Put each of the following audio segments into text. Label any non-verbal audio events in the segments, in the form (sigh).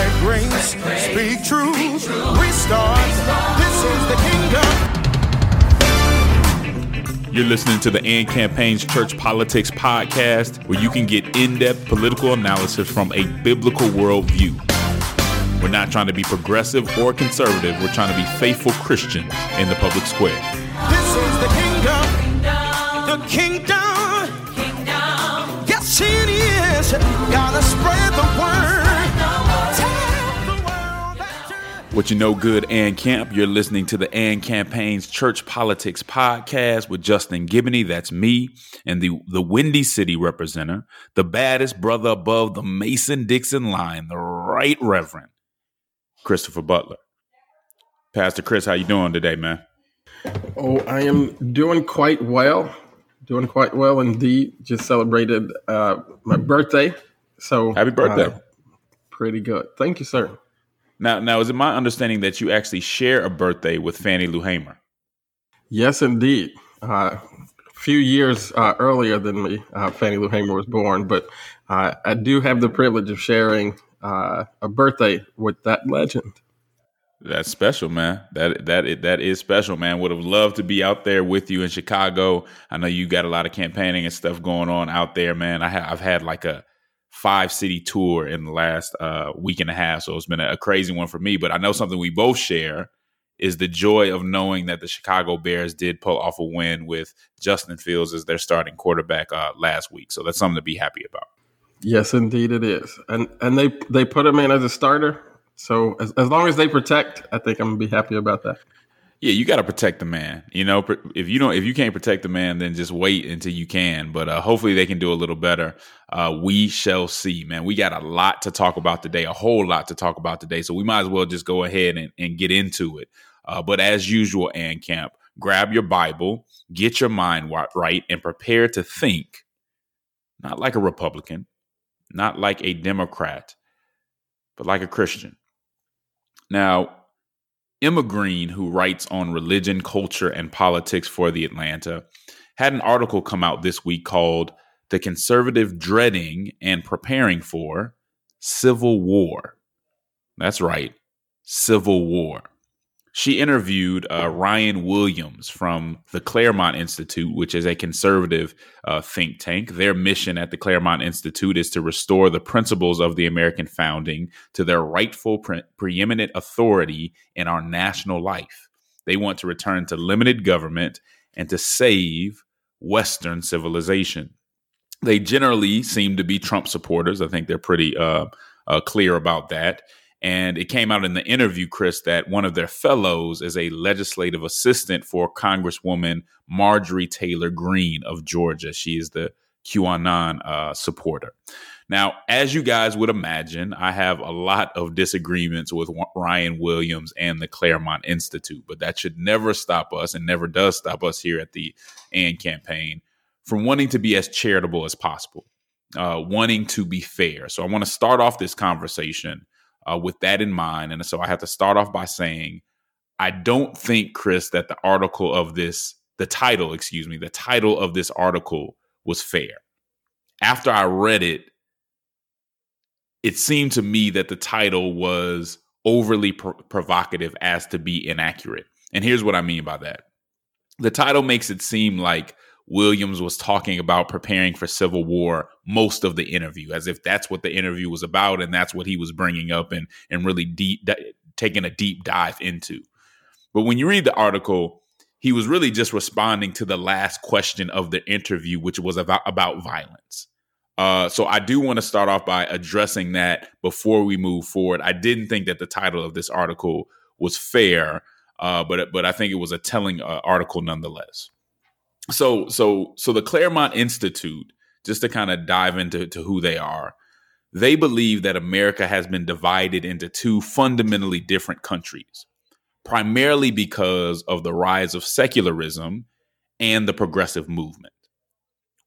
let grace speak truth. Restart. This is the kingdom. You're listening to the AND Campaign's Church Politics Podcast, where you can get in depth political analysis from a biblical worldview. We're not trying to be progressive or conservative, we're trying to be faithful Christians in the public square. This is the kingdom. The kingdom. kingdom. Yes, it is. Gotta spread the word. What you know, good and camp. You're listening to the AND Campaign's Church Politics Podcast with Justin Giboney. That's me and the the Windy City representative, the baddest brother above the Mason Dixon line, the Right Reverend Christopher Butler. Pastor Chris, how you doing today, man? Oh, I am doing quite well. Doing quite well indeed. Just celebrated uh, my birthday. So happy birthday. Uh, pretty good. Thank you, sir. Now, now, is it my understanding that you actually share a birthday with Fannie Lou Hamer? Yes, indeed. Uh, a few years uh, earlier than me, uh, Fannie Lou Hamer was born, but uh, I do have the privilege of sharing uh, a birthday with that legend. That's special, man. That that that is special, man. Would have loved to be out there with you in Chicago. I know you got a lot of campaigning and stuff going on out there, man. I have had like a five city tour in the last uh, week and a half. So it's been a, a, crazy one for me. But I know something we both share is the joy of knowing that the Chicago Bears did pull off a win with Justin Fields as their starting quarterback uh, last week. So that's something to be happy about. Yes, indeed it is. And and they they put him in as a starter. So as, as long as they protect, I think I'm gonna be happy about that. Yeah, you got to protect the man. You know, if you don't, if you can't protect the man, then just wait until you can. But uh, hopefully, they can do a little better. Uh, we shall see, man. We got a lot to talk about today, a whole lot to talk about today. So we might as well just go ahead and, and get into it. Uh, but as usual, AND Camp, grab your Bible, get your mind right, and prepare to think, not like a Republican, not like a Democrat, but like a Christian. Now, Emma Green, who writes on religion, culture, and politics for The Atlantic, had an article come out this week called The Conservative Dreading and Preparing for Civil War. That's right, Civil War she interviewed uh, Ryan Williams from the Claremont Institute, which is a conservative uh, think tank. Their mission at the Claremont Institute is to restore the principles of the American founding to their rightful pre- preeminent authority in our national life. They want to return to limited government and to save Western civilization. They generally seem to be Trump supporters. I think they're pretty uh, uh clear about that. And it came out in the interview, Chris, that one of their fellows is a legislative assistant for Congresswoman Marjorie Taylor Greene of Georgia. She is the QAnon uh, supporter. Now, as you guys would imagine, I have a lot of disagreements with Ryan Williams and the Claremont Institute, but that should never stop us and never does stop us here at the AND campaign from wanting to be as charitable as possible, uh, wanting to be fair. So I want to start off this conversation uh, with that in mind. And so I have to start off by saying, I don't think, Chris, that the article of this, the title, excuse me, the title of this article was fair. After I read it, it seemed to me that the title was overly provocative as to be inaccurate. And here's what I mean by that the title makes it seem like Williams was talking about preparing for civil war most of the interview, as if that's what the interview was about and that's what he was bringing up and and really deep di- taking a deep dive into. But when you read the article, he was really just responding to the last question of the interview, which was about about violence. Uh, so I do want to start off by addressing that before we move forward. I didn't think that the title of this article was fair, uh, but but I think it was a telling uh, article nonetheless so so so the Claremont Institute, just to kind of dive into to who they are, they believe that America has been divided into two fundamentally different countries, primarily because of the rise of secularism and the progressive movement.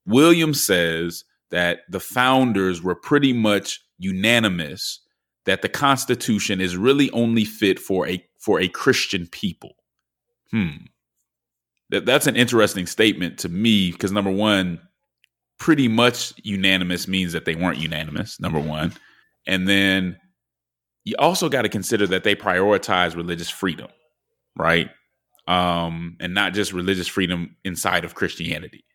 Williams says that the founders were pretty much unanimous that the Constitution is really only fit for a for a Christian people. Hmm that that's an interesting statement to me because number one, pretty much unanimous means that they weren't unanimous. Number one, and then you also got to consider that they prioritize religious freedom, right? Um, and not just religious freedom inside of Christianity.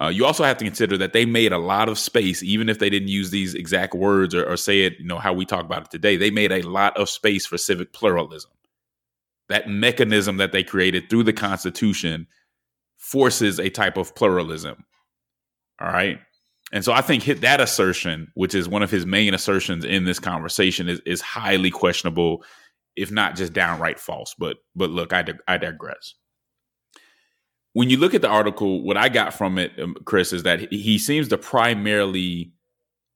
Uh, you also have to consider that they made a lot of space, even if they didn't use these exact words or, or say it, you know, how we talk about it today. They made a lot of space for civic pluralism. That mechanism that they created through the Constitution forces a type of pluralism. All right. And so I think hit that assertion, which is one of his main assertions in this conversation, is, is highly questionable, if not just downright false. But but look, I, I digress when you look at the article, what I got from it, um, Chris, is that he seems to primarily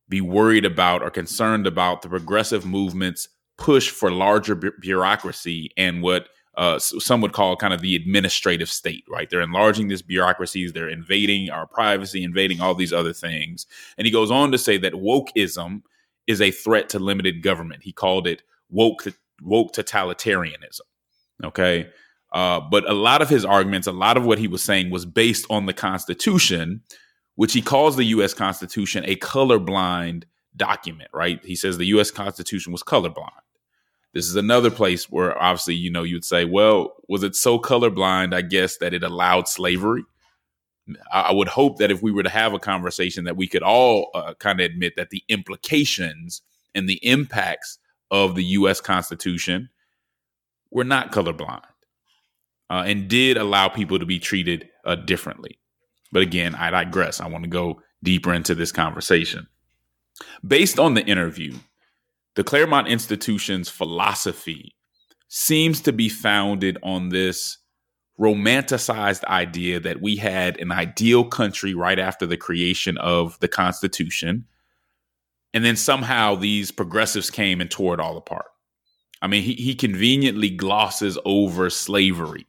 be worried about or concerned about the progressive movement's push for larger bu- bureaucracy and what uh, some would call kind of the administrative state, right? They're enlarging this bureaucracies, they're invading our privacy, invading all these other things. And he goes on to say that wokeism is a threat to limited government. He called it woke woke totalitarianism. Okay. Uh, but a lot of his arguments, a lot of what he was saying was based on the Constitution, which he calls the U.S. Constitution a colorblind document, right? He says the U.S. Constitution was colorblind. This is another place where obviously, you know, you'd say, well, was it so colorblind, I guess, that it allowed slavery? I would hope that if we were to have a conversation, that we could all uh, kind of admit that the implications and the impacts of the U.S. Constitution were not colorblind uh, and did allow people to be treated uh, differently. But again, I digress. I want to go deeper into this conversation. Based on the interview, the Claremont Institution's philosophy seems to be founded on this romanticized idea that we had an ideal country right after the creation of the Constitution. And then somehow these progressives came and tore it all apart. I mean, he, he conveniently glosses over slavery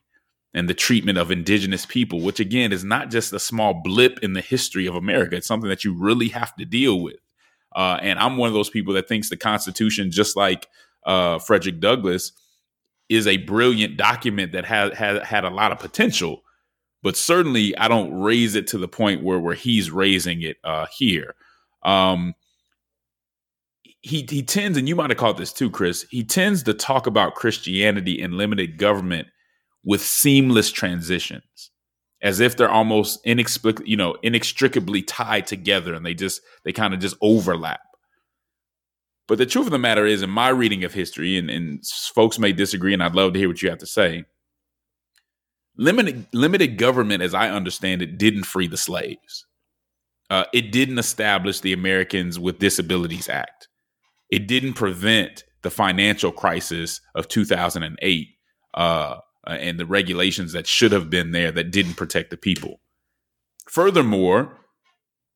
and the treatment of indigenous people, which again is not just a small blip in the history of America. It's something that you really have to deal with. Uh, and I'm one of those people that thinks the Constitution, just like uh, Frederick Douglass, is a brilliant document that had, had had a lot of potential. But certainly, I don't raise it to the point where where he's raising it uh, here. Um, he he tends, and you might have caught this too, Chris. He tends to talk about Christianity and limited government with seamless transitions as if they're almost inexplicably, you know, inextricably tied together and they just they kind of just overlap. But the truth of the matter is, in my reading of history, and, and folks may disagree, and I'd love to hear what you have to say. Limited limited government, as I understand it, didn't free the slaves. Uh, it didn't establish the Americans with Disabilities Act. It didn't prevent the financial crisis of 2008. Uh, uh, and the regulations that should have been there that didn't protect the people. Furthermore,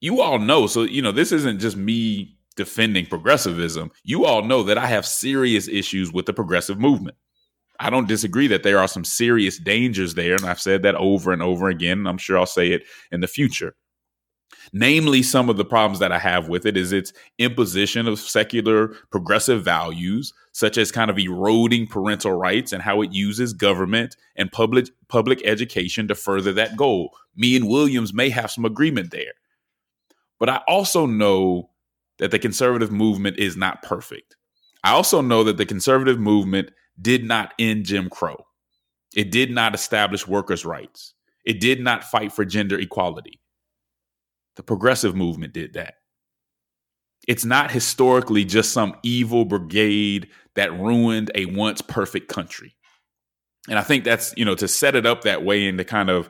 you all know, so, you know, this isn't just me defending progressivism. You all know that I have serious issues with the progressive movement. I don't disagree that there are some serious dangers there. And I've said that over and over again. And I'm sure I'll say it in the future. Namely, some of the problems that I have with it is its imposition of secular progressive values, such as kind of eroding parental rights and how it uses government and public public education to further that goal. Me and Williams may have some agreement there. But I also know that the conservative movement is not perfect. I also know that the conservative movement did not end Jim Crow. It did not establish workers' rights. It did not fight for gender equality. The progressive movement did that. It's not historically just some evil brigade that ruined a once perfect country. And I think that's, you know, to set it up that way and to kind of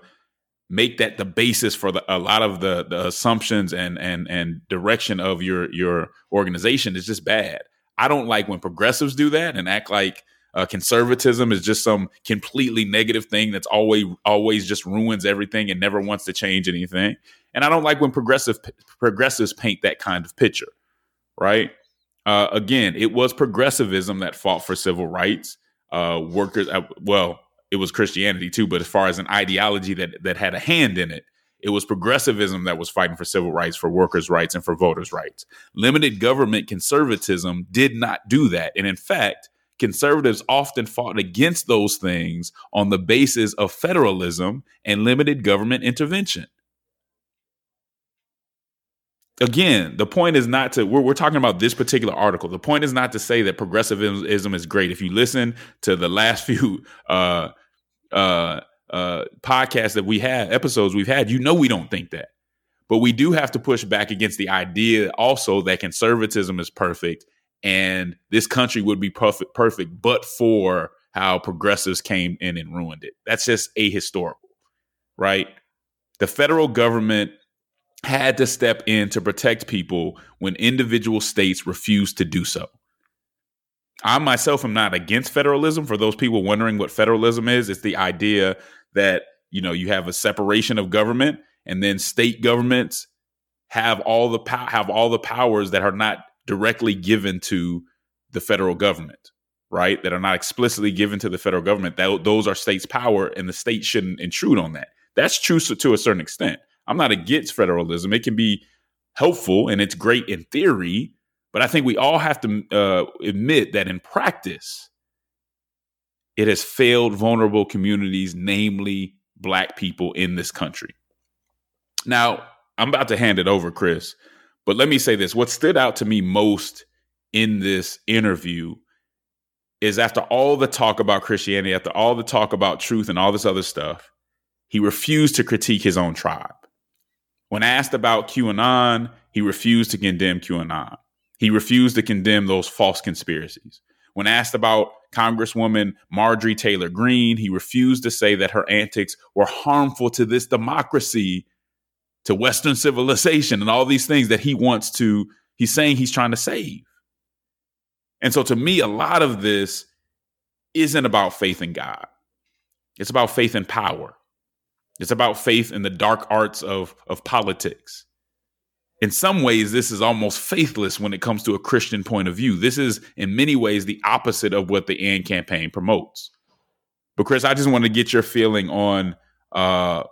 make that the basis for the, a lot of the, the assumptions and and and direction of your your organization is just bad. I don't like when progressives do that and act like uh, conservatism is just some completely negative thing that's always always just ruins everything and never wants to change anything. And I don't like when progressive progressives paint that kind of picture, right? Uh, again, it was progressivism that fought for civil rights. Uh, workers, uh, well, it was Christianity too, but as far as an ideology that that had a hand in it, it was progressivism that was fighting for civil rights, for workers' rights, and for voters' rights. Limited government conservatism did not do that, and in fact, conservatives often fought against those things on the basis of federalism and limited government intervention. Again, the point is not to, we're, we're talking about this particular article. The point is not to say that progressivism is great. If you listen to the last (laughs) few uh, uh, uh, podcasts that we had, episodes we've had, you know we don't think that. But we do have to push back against the idea also that conservatism is perfect and this country would be perfect, perfect but for how progressives came in and ruined it. That's just ahistorical, right? The federal government had to step in to protect people when individual states refused to do so. I myself am not against federalism. For those people wondering what federalism is, it's the idea that you know you have a separation of government, and then state governments have all the po- have all the powers that are not directly given to the federal government, right? That are not explicitly given to the federal government. That those are states' power, and the state shouldn't intrude on that. That's true to a certain extent. I'm not against federalism. It can be helpful and it's great in theory, but I think we all have to uh, admit that in practice, it has failed vulnerable communities, namely black people in this country. Now, I'm about to hand it over, Chris, but let me say this. What stood out to me most in this interview is after all the talk about Christianity, after all the talk about truth and all this other stuff, he refused to critique his own tribe. When asked about QAnon, he refused to condemn QAnon. He refused to condemn those false conspiracies. When asked about Congresswoman Marjorie Taylor Greene, he refused to say that her antics were harmful to this democracy, to Western civilization, and all these things that he wants to, he's saying he's trying to save. And so to me, a lot of this isn't about faith in God, it's about faith in power. It's about faith in the dark arts of, of politics. In some ways, this is almost faithless when it comes to a Christian point of view. This is, in many ways, the opposite of what the AND campaign promotes. But Chris, I just want to get your feeling on uh,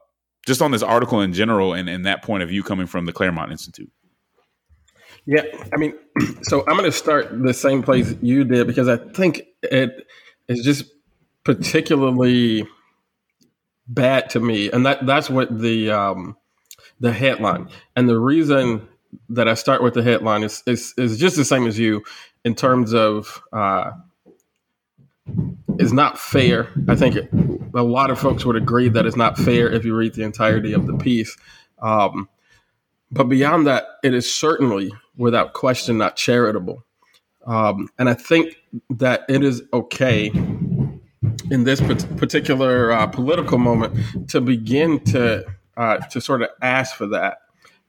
just on this article in general and, and that point of view coming from the Claremont Institute. Yeah, I mean, (clears throat) so I'm going to start the same place you did because I think it is just particularly bad to me, and that that's what the um, the headline and the reason that I start with the headline is is, is just the same as you in terms of uh, is not fair. I think it, a lot of folks would agree that it's not fair if you read the entirety of the piece. Um, but beyond that, it is certainly, without question, not charitable. Um, and I think that it is okay in this particular uh, political moment to begin to uh, to sort of ask for that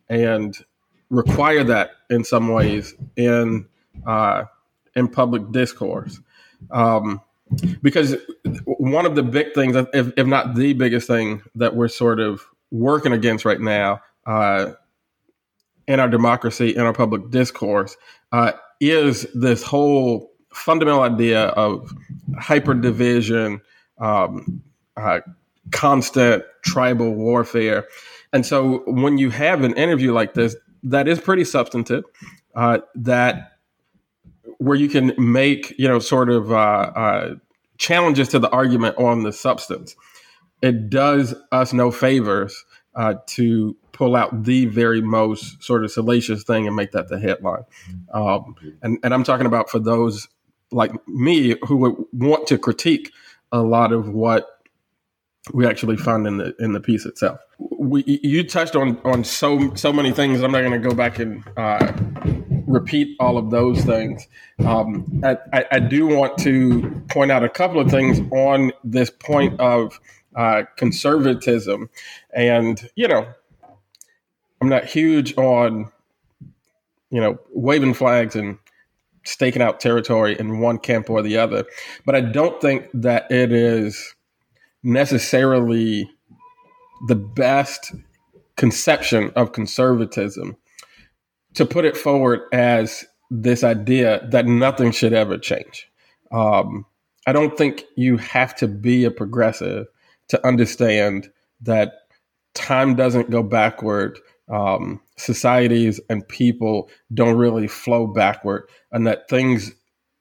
and require that in some ways in uh, in public discourse. Um, because one of the big things, if, if, not the biggest thing that we're sort of working against right now uh, in our democracy, in our public discourse, uh, is this whole fundamental idea of hyper division, um, uh, constant tribal warfare. And so when you have an interview like this, that is pretty substantive, uh, that where you can make, you know, sort of uh, uh challenges to the argument on the substance. It does us no favors uh, to pull out the very most sort of salacious thing and make that the headline. Um, and, and I'm talking about for those like me who would want to critique a lot of what we actually find in the in the piece itself. We you touched on on so so many things. I'm not going to go back and uh, repeat all of those things. Um, I, I, do want to point out a couple of things on this point of uh, conservatism, and you know, I'm not huge on you know waving flags and staking out territory in one camp or the other. But I don't think that it is necessarily the best conception of conservatism to put it forward as this idea that nothing should ever change. Um, I don't think you have to be a progressive to understand that time doesn't go backward um, societies and people don't really flow backward and that things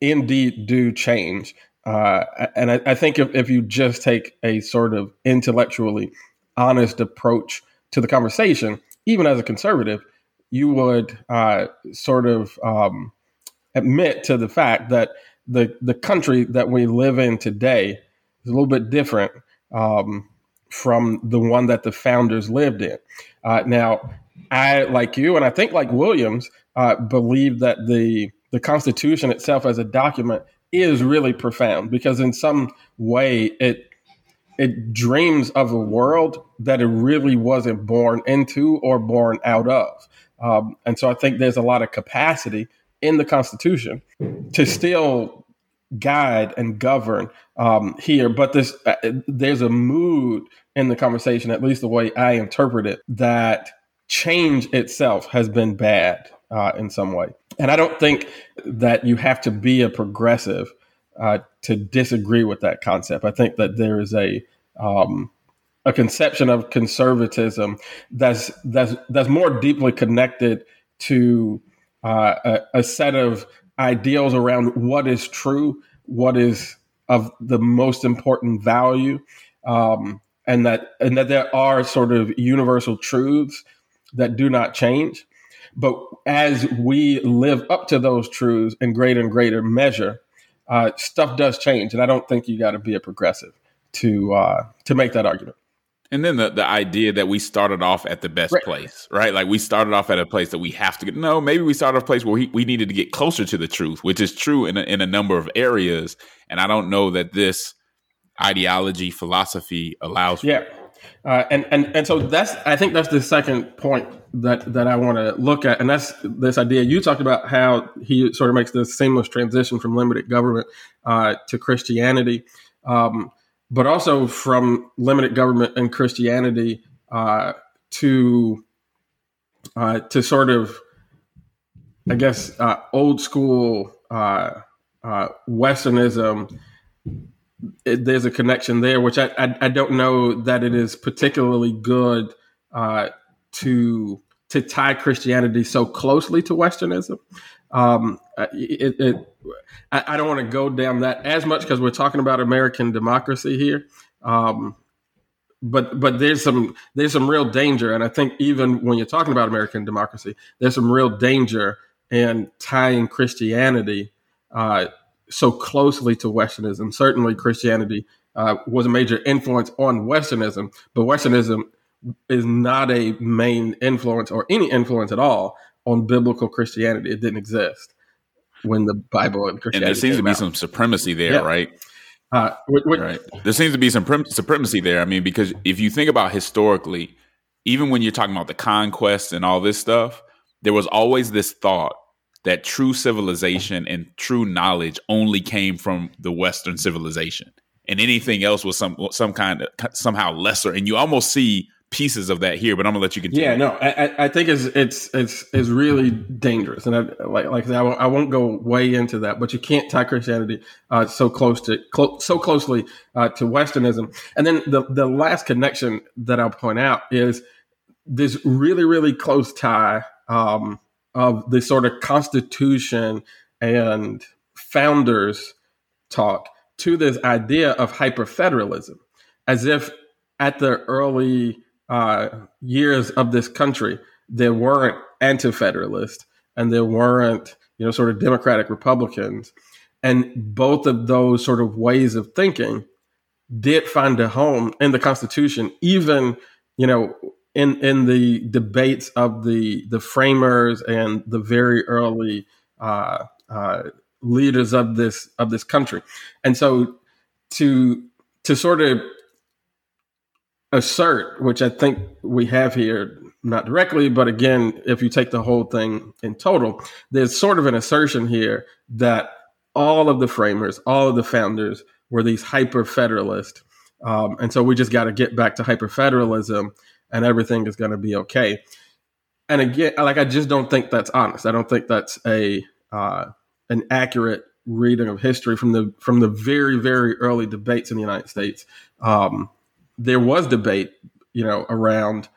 indeed do change. Uh, and I, I think if, if you just take a sort of intellectually honest approach to the conversation, even as a conservative, you would uh, sort of um, admit to the fact that the the country that we live in today is a little bit different um, from the one that the founders lived in. Uh, now, I like you, and I think like Williams, uh, believe that the the Constitution itself as a document is really profound because in some way it it dreams of a world that it really wasn't born into or born out of. Um, and so I think there's a lot of capacity in the Constitution to still guide and govern um, here. But this, uh, there's a mood in the conversation, at least the way I interpret it, that change itself has been bad uh, in some way. And I don't think that you have to be a progressive uh, to disagree with that concept. I think that there is a um, a conception of conservatism that's that's that's more deeply connected to uh, a, a, set of ideals around what is true, what is of the most important value, um, and that and that there are sort of universal truths that do not change. But as we live up to those truths in greater and greater measure, uh, stuff does change, and I don't think you got to be a progressive to uh, to make that argument. And then the, the idea that we started off at the best right. place, right? Like we started off at a place that we have to get. No, maybe we started off a place where we, we needed to get closer to the truth, which is true in a, in a number of areas. And I don't know that this ideology, philosophy allows. Yeah. Uh, and, and, and so that's, I think that's the second point that, that I want to look at. And that's this idea you talked about how he sort of makes this seamless transition from limited government uh, to Christianity. Um, but also from limited government and Christianity uh, to uh, to sort of, I guess, uh, old school Westernism. It, there's a connection there, which I, I, I don't know that it is particularly good uh, to to tie Christianity so closely to Westernism. Um, it, it, I, I, don't want to go down that as much because we're talking about American democracy here. Um, but but there's some there's some real danger, and I think even when you're talking about American democracy, there's some real danger in tying Christianity uh, so closely to Westernism. Certainly, Christianity uh, was a major influence on Westernism, but Westernism is not a main influence or any influence at all on biblical Christianity. It didn't exist when the Bible and Christianity. And there seems to be out. some supremacy there, yeah. right? Uh, right. There seems to be some supremacy there. I mean, because if you think about historically, even when you're talking about the conquest and all this stuff, there was always this thought that true civilization and true knowledge only came from the Western civilization, and anything else was some some kind of somehow lesser. And you almost see pieces of that here, but I'm gonna let you continue. Yeah, no, I, I think it's it's it's it's really dangerous, and I, like like I, said, I, won't, I won't go way into that, but you can't tie Christianity uh, so close to clo- so closely uh, to Westernism. And then the the last connection that I'll point out is this really really close tie um, of the sort of Constitution and founders talk to this idea of hyperfederalism, as if at the early uh, years of this country, there weren't anti-federalists and there weren't, you know, sort of Democratic Republicans, and both of those sort of ways of thinking did find a home in the Constitution, even, you know, in in the debates of the the framers and the very early uh, uh, leaders of this of this country, and so to to sort of assert, which I think we have here, not directly, but again, if you take the whole thing in total, there's sort of an assertion here that all of the framers, all of the founders were these hyper federalists. Um, and so we just got to get back to hyper federalism and everything is going to be okay. And again, like I just don't think that's honest. I don't think that's a uh, an accurate reading of history from the from the very very early debates in the United States. Um, there was debate, you know, around,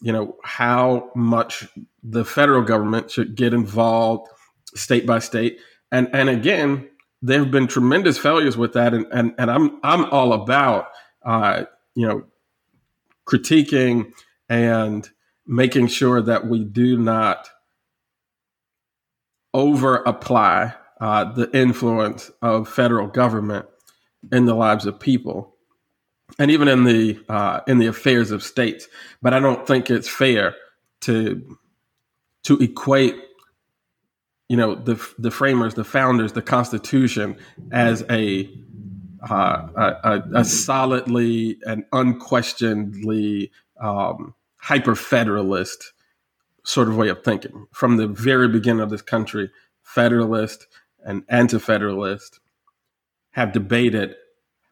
you know, how much the federal government should get involved state by state. And and again, there have been tremendous failures with that. And and, and I'm I'm all about uh, you know, critiquing and making sure that we do not over apply uh, the influence of federal government in the lives of people and even in the uh, in the affairs of states. But I don't think it's fair to to equate, you know, the the framers, the founders, the Constitution as a uh, a, a, solidly and unquestionedly um, hyper federalist sort of way of thinking. From the very beginning of this country, federalist and anti federalist have debated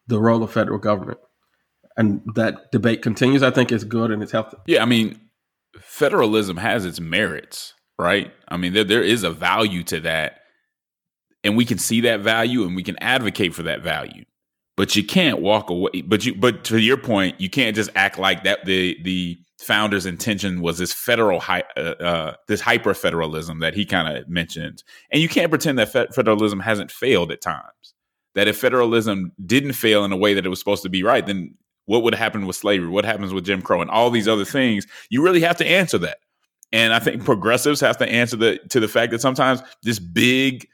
the role of federal government. And that debate continues. I think it's good and it's healthy. Yeah, I mean, federalism has its merits, right? I mean, there, there is a value to that. And we can see that value and we can advocate for that value. But you can't walk away. But you but to your point, you can't just act like that the the founder's intention was this federal uh, uh, this hyper federalism that he kind of mentioned. And you can't pretend that federalism hasn't failed at times. That if federalism didn't fail in a way that it was supposed to be right, then what would happen with slavery? What happens with Jim Crow and all these other things? You really have to answer that. And I think progressives have to answer the to the fact that sometimes this big,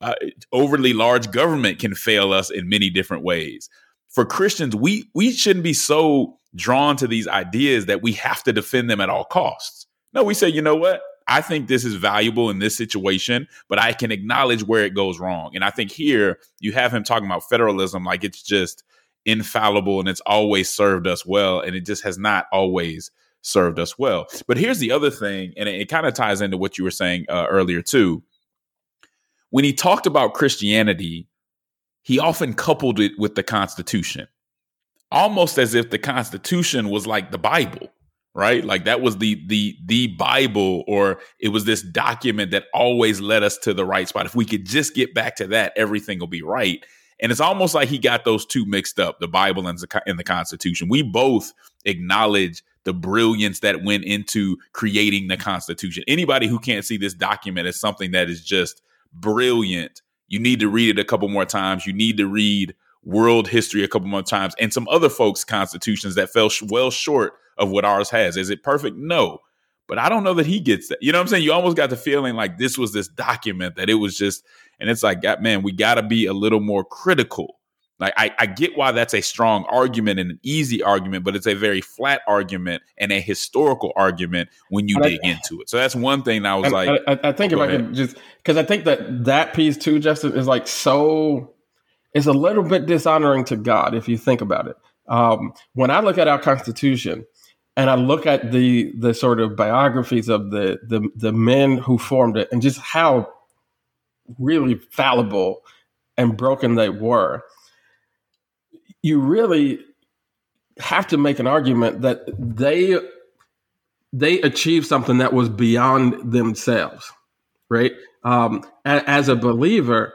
uh, overly large government can fail us in many different ways. For Christians, we we shouldn't be so drawn to these ideas that we have to defend them at all costs. No, we say, you know what? I think this is valuable in this situation, but I can acknowledge where it goes wrong. And I think here you have him talking about federalism like it's just infallible and it's always served us well. And it just has not always served us well. But here's the other thing, and it, it kind of ties into what you were saying uh, earlier, too. When he talked about Christianity, he often coupled it with the Constitution, almost as if the Constitution was like the Bible right like that was the the the bible or it was this document that always led us to the right spot if we could just get back to that everything will be right and it's almost like he got those two mixed up, the Bible and the, and the Constitution. We both acknowledge the brilliance that went into creating the Constitution. Anybody who can't see this document as something that is just brilliant, you need to read it a couple more times. You need to read world history a couple more times and some other folks' constitutions that fell sh- well short of what ours has. Is it perfect? No. But I don't know that he gets that. You know what I'm saying? You almost got the feeling like this was this document that it was just and it's like, man, we got to be a little more critical. Like, I, I get why that's a strong argument and an easy argument, but it's a very flat argument and a historical argument when you dig I, into it. So that's one thing I was like, I, I think if ahead. I could just, because I think that that piece too, Justin, is like so, it's a little bit dishonoring to God if you think about it. Um, when I look at our Constitution, and I look at the the sort of biographies of the the the men who formed it and just how really fallible and broken they were, you really have to make an argument that they they achieved something that was beyond themselves, right? Um, as a believer,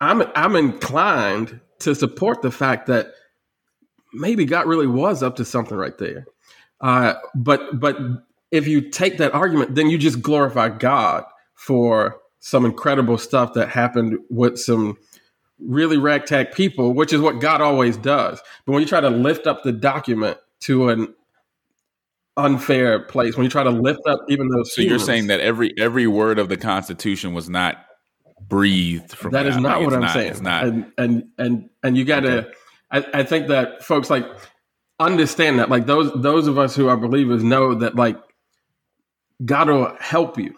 I'm I'm inclined to support the fact that maybe God really was up to something right there. Uh, but but if you take that argument, then you just glorify God for some incredible stuff that happened with some really ragtag people, which is what God always does. But when you try to lift up the document to an unfair place, when you try to lift up even those, so humans, you're saying that every every word of the Constitution was not breathed from that. God. Is not like what I'm not, saying. It's not, and and and and you got to. Okay. I, I think that folks like understand that. Like those those of us who are believers know that like God will help you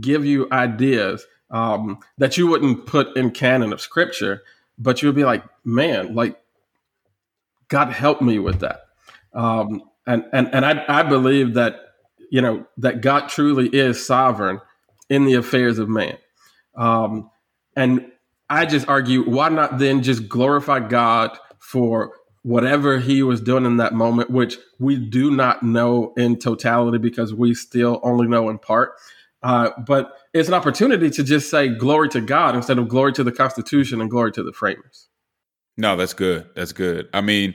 give you ideas um, that you wouldn't put in canon of scripture, but you'll be like, man, like God help me with that. Um, and and and I, I believe that you know that God truly is sovereign in the affairs of man. Um, and I just argue, why not then just glorify God for whatever he was doing in that moment, which we do not know in totality because we still only know in part. Uh, but it's an opportunity to just say glory to God instead of glory to the Constitution and glory to the framers. No, that's good. That's good. I mean,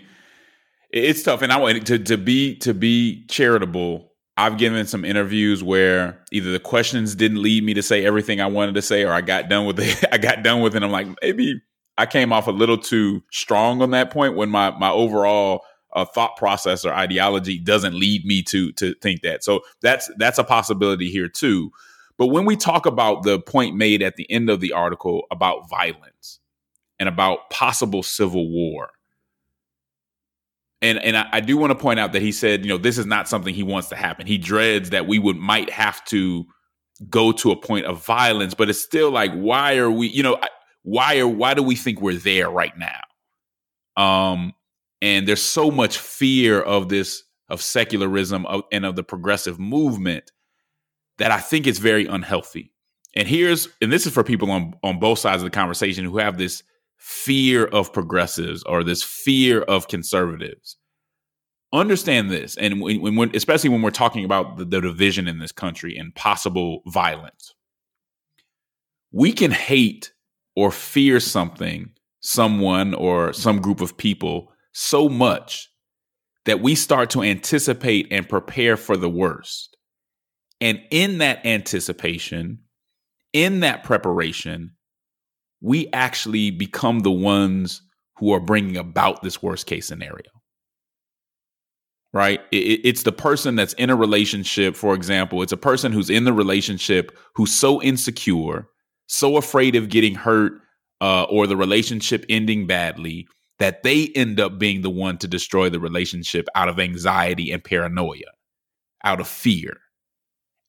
it's tough, and I want to to be to be charitable. I've given some interviews where either the questions didn't lead me to say everything I wanted to say, or I got done with it. (laughs) I got done with it. I'm like, maybe I came off a little too strong on that point when my my overall uh, thought process or ideology doesn't lead me to to think that. So that's that's a possibility here too. But when we talk about the point made at the end of the article about violence and about possible civil war, and and I, I do want to point out that he said, you know, this is not something he wants to happen. He dreads that we would might have to go to a point of violence, but it's still like, why are we, you know, why are why do we think we're there right now? Um, and there's so much fear of this of secularism and of the progressive movement that I think it's very unhealthy. And here's and this is for people on on both sides of the conversation who have this fear of progressives or this fear of conservatives. Understand this, and when, when especially when we're talking about the, the division in this country and possible violence, we can hate or fear something, someone, or some group of people so much that we start to anticipate and prepare for the worst. And in that anticipation, in that preparation, we actually become the ones who are bringing about this worst case scenario. Right? It, it's the person that's in a relationship, for example, it's a person who's in the relationship who's so insecure, so afraid of getting hurt uh, or the relationship ending badly that they end up being the one to destroy the relationship out of anxiety and paranoia, out of fear.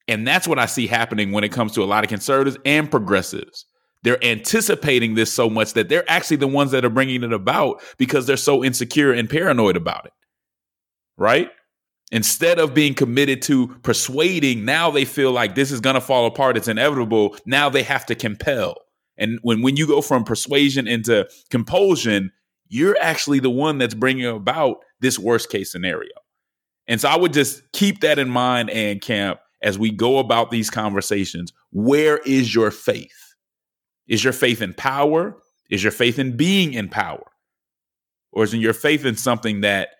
And that's what I see happening when it comes to a lot of conservatives and progressives. They're anticipating this so much that they're actually the ones that are bringing it about because they're so insecure and paranoid about it. Right? Instead of being committed to persuading, now they feel like this is going to fall apart. It's inevitable. Now they have to compel. And when, when you go from persuasion into compulsion, you're actually the one that's bringing about this worst case scenario. And so I would just keep that in mind and camp as we go about these conversations. Where is your faith? Is your faith in power? Is your faith in being in power? Or is your faith in something that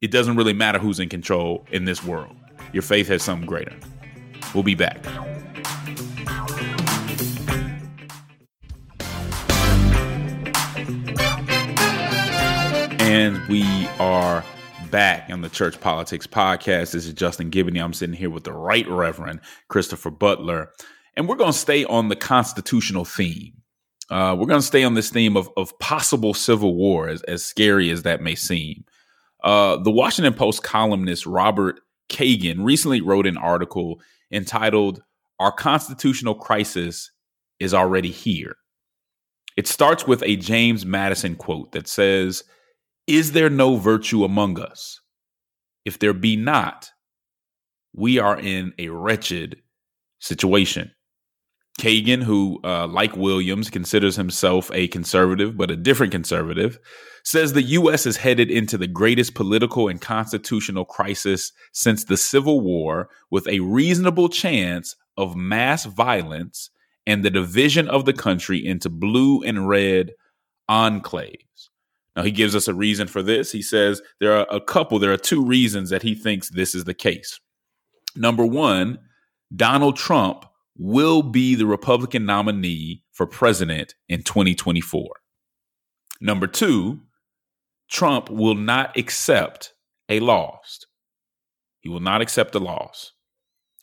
it doesn't really matter who's in control in this world? Your faith has something greater. We'll be back. And we are back on the Church Politics Podcast. This is Justin Giboney. I'm sitting here with the Right Reverend Christopher Butler. And we're going to stay on the constitutional theme. Uh, we're going to stay on this theme of, of possible civil war, as, as scary as that may seem. Uh, the Washington Post columnist Robert Kagan recently wrote an article entitled, Our Constitutional Crisis is Already Here. It starts with a James Madison quote that says, is there no virtue among us? If there be not, we are in a wretched situation. Kagan, who, uh, like Williams, considers himself a conservative, but a different conservative, says the U.S. is headed into the greatest political and constitutional crisis since the Civil War, with a reasonable chance of mass violence and the division of the country into blue and red enclaves. Now, he gives us a reason for this. He says there are a couple, there are two reasons that he thinks this is the case. Number one, Donald Trump will be the Republican nominee for president in 2024. Number two, Trump will not accept a loss. He will not accept a loss.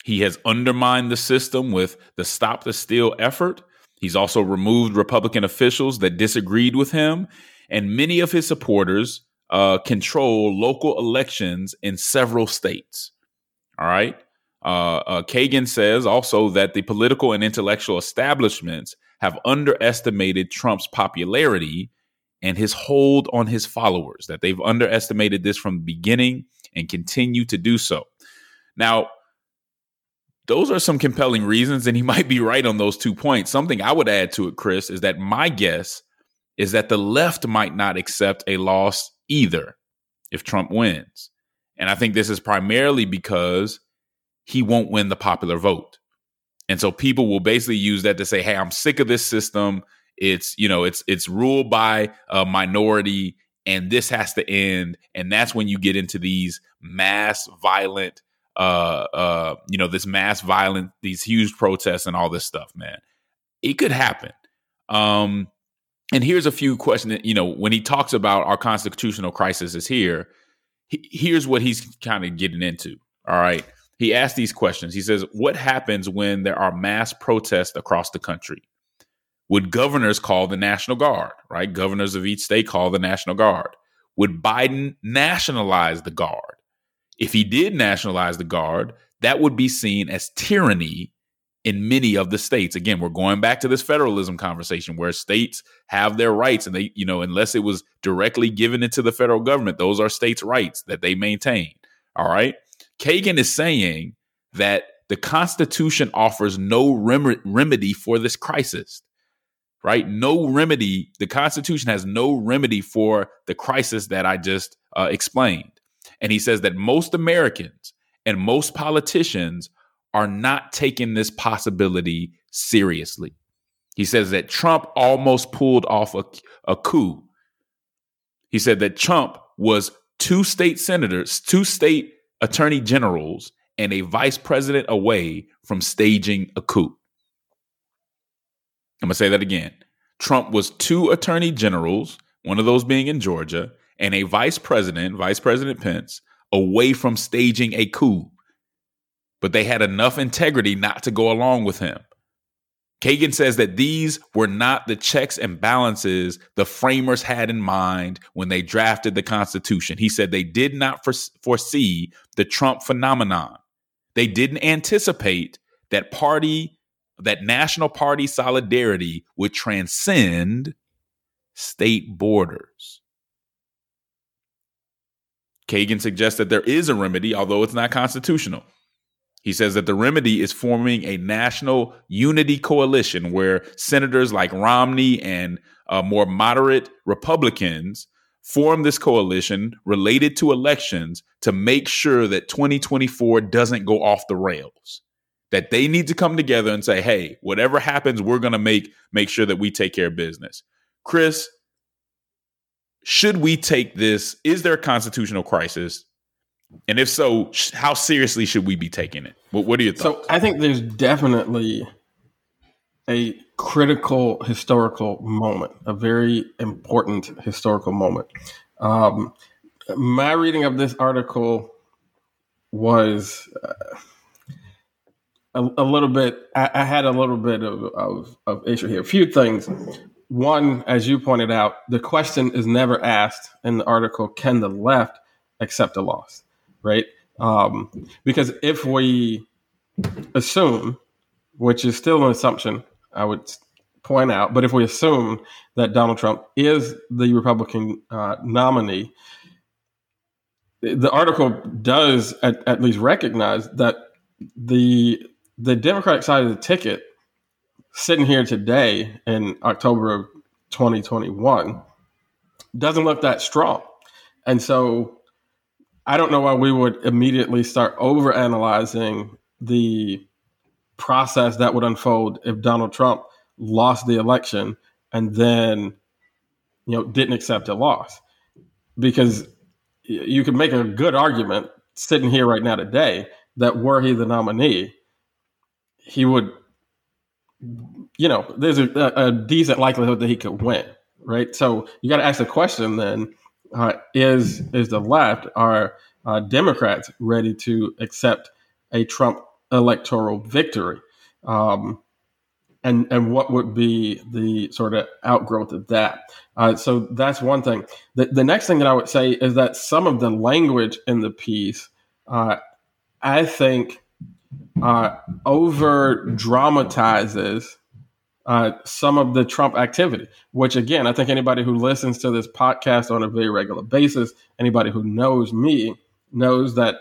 He has undermined the system with the Stop the Steal effort. He's also removed Republican officials that disagreed with him and many of his supporters uh, control local elections in several states. All right. Uh, uh, Kagan says also that the political and intellectual establishments have underestimated Trump's popularity and his hold on his followers, that they've underestimated this from the beginning and continue to do so. Now, those are some compelling reasons, and he might be right on those two points. Something I would add to it, Chris, is that my guess is that the left might not accept a loss either if Trump wins. And I think this is primarily because he won't win the popular vote. And so people will basically use that to say, "Hey, I'm sick of this system. It's, you know, it's it's ruled by a minority and this has to end." And that's when you get into these mass violent uh uh you know, this mass violent these huge protests and all this stuff, man. It could happen. Um and here's a few questions you know, when he talks about our constitutional crisis is here, he, here's what he's kind of getting into. All right. he asked these questions. He says, What happens when there are mass protests across the country? Would governors call the National Guard, right? Governors of each state call the National Guard. Would Biden nationalize the Guard? If he did nationalize the Guard, that would be seen as tyranny in many of the states. Again, we're going back to this federalism conversation where states have their rights and they, you know, unless it was directly given into the federal government, those are states' rights that they maintain. All right. Kagan is saying that the Constitution offers no rem- remedy for this crisis, right? No remedy. The Constitution has no remedy for the crisis that I just uh, explained. And he says that most Americans and most politicians are not taking this possibility seriously. He says that Trump almost pulled off a, a coup. He said that Trump was two state senators, two state attorney generals, and a vice president away from staging a coup. I'm going to say that again. Trump was two attorney generals, one of those being in Georgia, and a vice president, Vice President Pence, away from staging a coup. But they had enough integrity not to go along with him. Kagan says that these were not the checks and balances the framers had in mind when they drafted the Constitution. He said they did not foresee the Trump phenomenon. They didn't anticipate that party, that national party solidarity would transcend state borders. Kagan suggests that there is a remedy, although it's not constitutional. He says that the remedy is forming a national unity coalition where senators like Romney and uh, more moderate Republicans form this coalition related to elections to make sure that 2024 doesn't go off the rails. That they need to come together and say, "Hey, whatever happens, we're going to make make sure that we take care of business." Chris, should we take this? Is there a constitutional crisis? And if so, how seriously should we be taking it? What, what are your thoughts? So I think there's definitely a critical historical moment, a very important historical moment. Um, my reading of this article was uh, a, a, little bit, I, I, had a little bit of, of, of issue here. A few things. One, as you pointed out, the question is never asked in the article can the left accept a loss? Right? Um, because if we assume, which is still an assumption, I would point out, but if we assume that Donald Trump is the Republican uh, nominee, the article does at, at, least recognize that the the Democratic side of the ticket, sitting here today in October of 2021, doesn't look that strong, and so I don't know why we would immediately start over analyzing the process that would unfold if Donald Trump lost the election and then you know didn't accept a loss because you could make a good argument sitting here right now today that were he the nominee he would you know there's a, a decent likelihood that he could win right? So you got to ask the question then uh, is is the left are uh, Democrats ready to accept a Trump electoral victory, um, and and what would be the sort of outgrowth of that? Uh, so that's one thing. The, the next thing that I would say is that some of the language in the piece, uh, I think, uh, over dramatizes uh, some of the Trump activity, which again, I think anybody who listens to this podcast on a very regular basis, anybody who knows me, knows that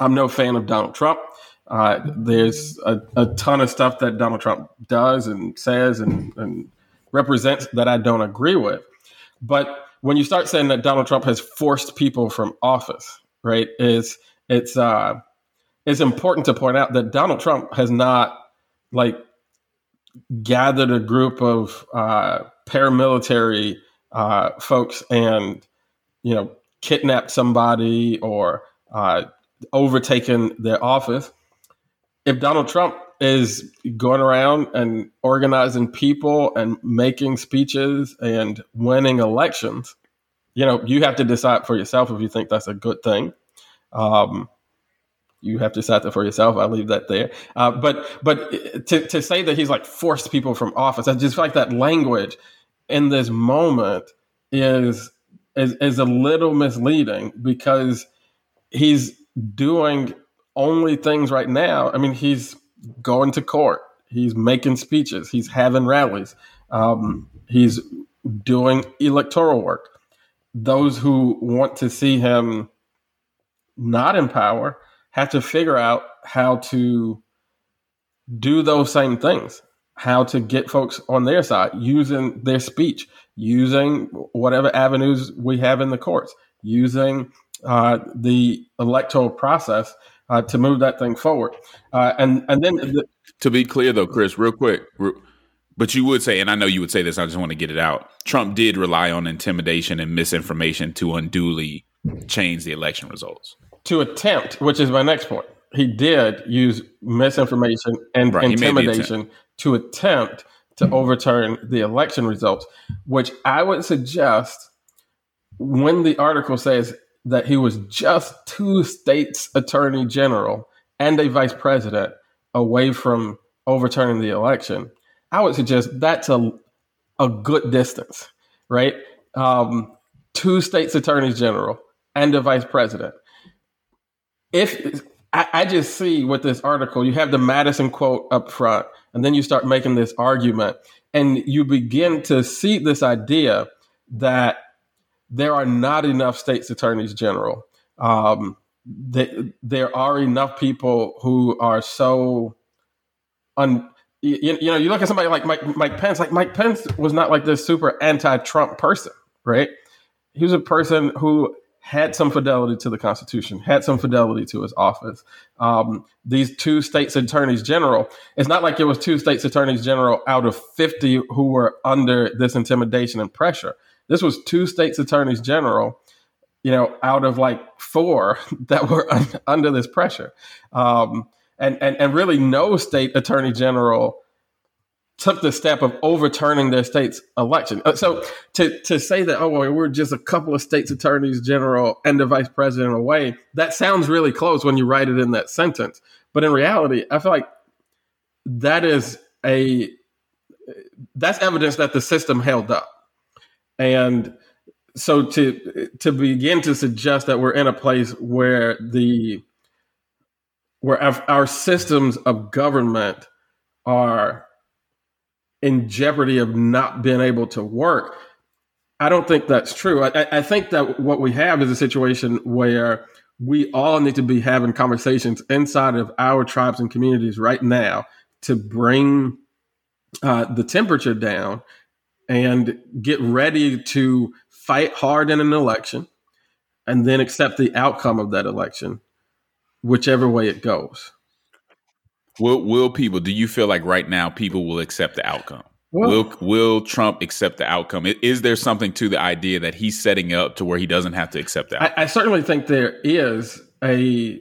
I'm no fan of Donald Trump. Uh, there's a, a, ton of stuff that Donald Trump does and says and, and represents that I don't agree with. But when you start saying that Donald Trump has forced people from office, right, is it's uh, it's important to point out that Donald Trump has not like gathered a group of uh, paramilitary uh, folks and you know kidnapped somebody or uh, overtaken their office. If Donald Trump is going around and organizing people and making speeches and winning elections, you know, you have to decide for yourself if you think that's a good thing. Um, you have to decide that for yourself. I'll leave that there. Uh, but but to, to say that he's like forced people from office, I just feel like that language in this moment is is, is a little misleading because he's doing only things right now. I mean, he's going to court, he's making speeches, he's having rallies, um, he's doing electoral work. Those who want to see him not in power have to figure out how to do those same things, how to get folks on their side using their speech, using whatever avenues we have in the courts, using uh, the electoral process uh, to move that thing forward. Uh, and and then the, to be clear, though, Chris, real quick. but you would say, and I know you would say this. I just want to get it out. Trump did rely on intimidation and misinformation to unduly change the election results to attempt, which is my next point. He did use misinformation and right, intimidation to attempt to overturn the election results, which I would suggest when the article says that he was just two states attorney general and a vice president away from overturning the election, I would suggest that's a a good distance, right? Um, two states attorneys general and a vice president if I, I just see with this article, you have the Madison quote up front, and then you start making this argument, and you begin to see this idea that there are not enough states attorneys general. Um, there are enough people who are so un, you, you, know, you look at somebody like Mike, Mike Pence, like Mike Pence was not like this super anti-Trump person, right? He was a person who had some fidelity to the Constitution, had some fidelity to his office. Um, these two states attorneys general, it's not like it was two states attorneys general out of 50 who were under this intimidation and pressure. This was two states attorneys general, you know, out of like four (laughs) that were un- (laughs) under this pressure. Um, and, and, and really no state attorney general took the step of overturning their state's election. Uh, so to to say that oh well, we're just a couple of states attorneys general and the vice president away, that sounds really close when you write it in that sentence. But in reality, I feel like that is a that's evidence that the system held up. And so to to begin to suggest that we're in a place where the where our, our systems of government are in jeopardy of not being able to work. I don't think that's true. I, I, think that what we have is a situation where we all need to be having conversations inside of our tribes and communities right now to bring uh, the temperature down and get ready to fight hard in an election and then accept the outcome of that election, whichever way it goes. Will will people? Do you feel like right now people will accept the outcome? Well, will Will Trump accept the outcome? Is there something to the idea that he's setting up to where he doesn't have to accept that? I, I certainly think there is a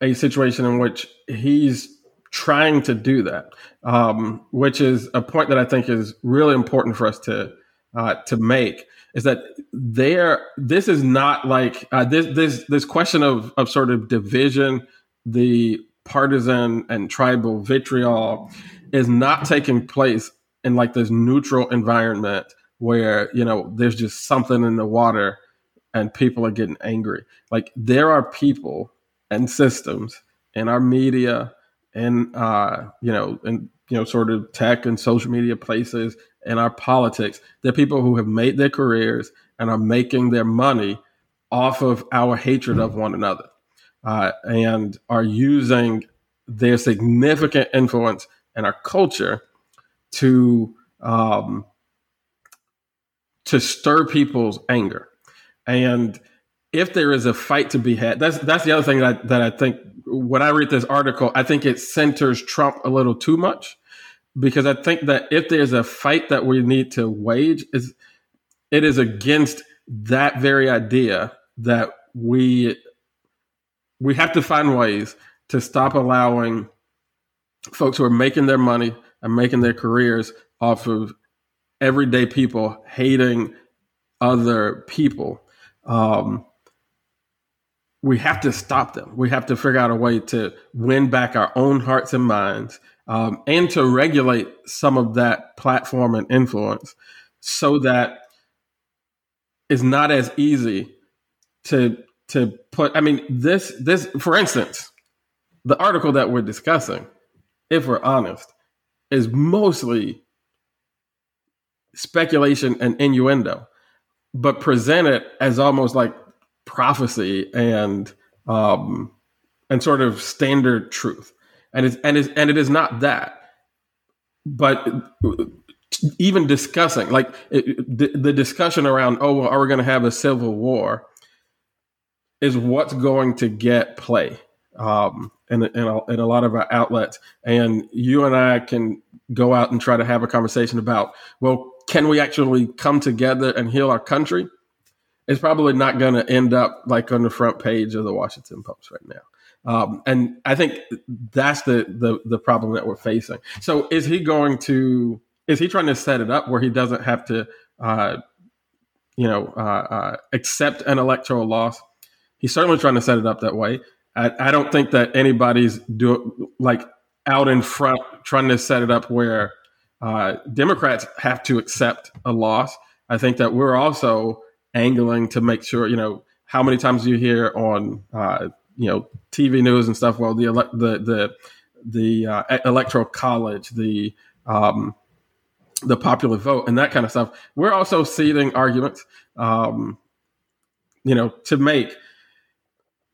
a situation in which he's trying to do that, um, which is a point that I think is really important for us to uh, to make. Is that there? This is not like uh, this this this question of of sort of division, the partisan and tribal vitriol is not taking place in like this neutral environment where you know there's just something in the water and people are getting angry. Like there are people and systems in our media and uh you know and you know sort of tech and social media places and our politics. There are people who have made their careers and are making their money off of our hatred of one another uh, and are using their significant influence in our culture to um, to stir people's anger. And if there is a fight to be had, that's that's the other thing that, that I think when I read this article, I think it centers Trump a little too much because I think that if there's a fight that we need to wage, is it is against that very idea that we we have to find ways to stop allowing folks who are making their money and making their careers off of everyday people hating other people. Um, we have to stop them. We have to figure out a way to win back our own hearts and minds um, and to regulate some of that platform and influence so that it's not as easy to to put i mean this this for instance the article that we're discussing if we're honest is mostly speculation and innuendo but presented as almost like prophecy and um and sort of standard truth. And it's and it's and it is not that. But even discussing like it, the, the discussion around oh well are we going to have a civil war is what's going to get play um, in, in, a, in a lot of our outlets. And you and I can go out and try to have a conversation about, well, can we actually come together and heal our country? It's probably not going to end up like on the front page of the Washington Post right now. Um, and I think that's the, the the problem that we're facing. So, is he going to? Is he trying to set it up where he doesn't have to, uh, you know, uh, uh, accept an electoral loss? He's certainly trying to set it up that way. I, I don't think that anybody's do like out in front trying to set it up where uh, Democrats have to accept a loss. I think that we're also angling to make sure you know how many times you hear on uh, you know TV news and stuff. Well, the ele- the the the uh, electoral college, the um, the popular vote, and that kind of stuff. We're also seeding arguments, um, you know, to make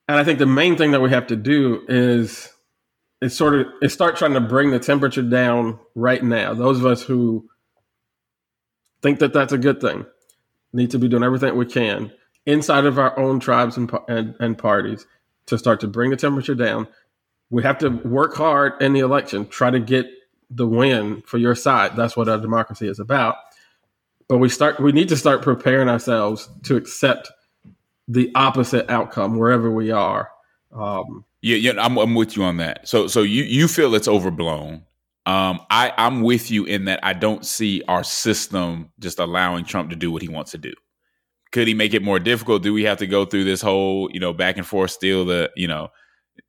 and I think the main thing that we have to do is is sort of is start trying to bring the temperature down right now. Those of us who think that that's a good thing need to be doing everything we can inside of our own tribes and, and, and parties to start to bring the temperature down. We have to work hard in the election, try to get the win for your side. That's what our democracy is about. But we start we need to start preparing ourselves to accept the opposite outcome wherever we are. Um, yeah, yeah, I'm, I'm with you on that. So, so you you feel it's overblown. Um, I I'm with you in that I don't see our system just allowing Trump to do what he wants to do. Could he make it more difficult? Do we have to go through this whole you know back and forth still? The you know,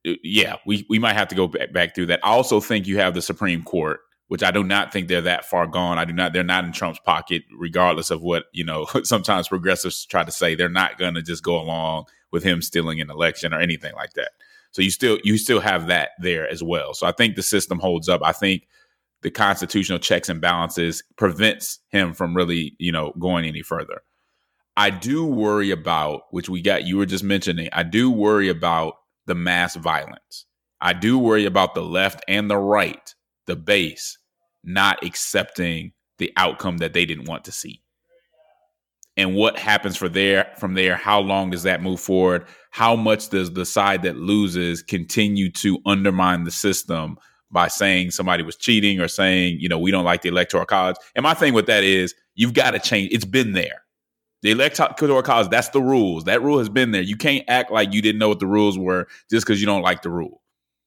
yeah, we we might have to go back, back through that. I also think you have the Supreme Court which I do not think they're that far gone. I do not, they're not in Trump's pocket, regardless of what, you know, (laughs) sometimes progressives try to say. They're not going to just go along with him stealing an election or anything like that. So you still, you still have that there as well. So I think the system holds up. I think the constitutional checks and balances prevents him from really, you know, going any further. I do worry about, which we got, you were just mentioning, I do worry about the mass violence. I do worry about the left and the right, the base, not accepting the outcome that they didn't want to see. And what happens for there from there? How long does that move forward? How much does the side that loses continue to undermine the system by saying somebody was cheating or saying, you know, we don't like the electoral college? And my thing with that is you've got to change. It's been there. The electoral college, that's the rules. That rule has been there. You can't act like you didn't know what the rules were just because you don't like the rule.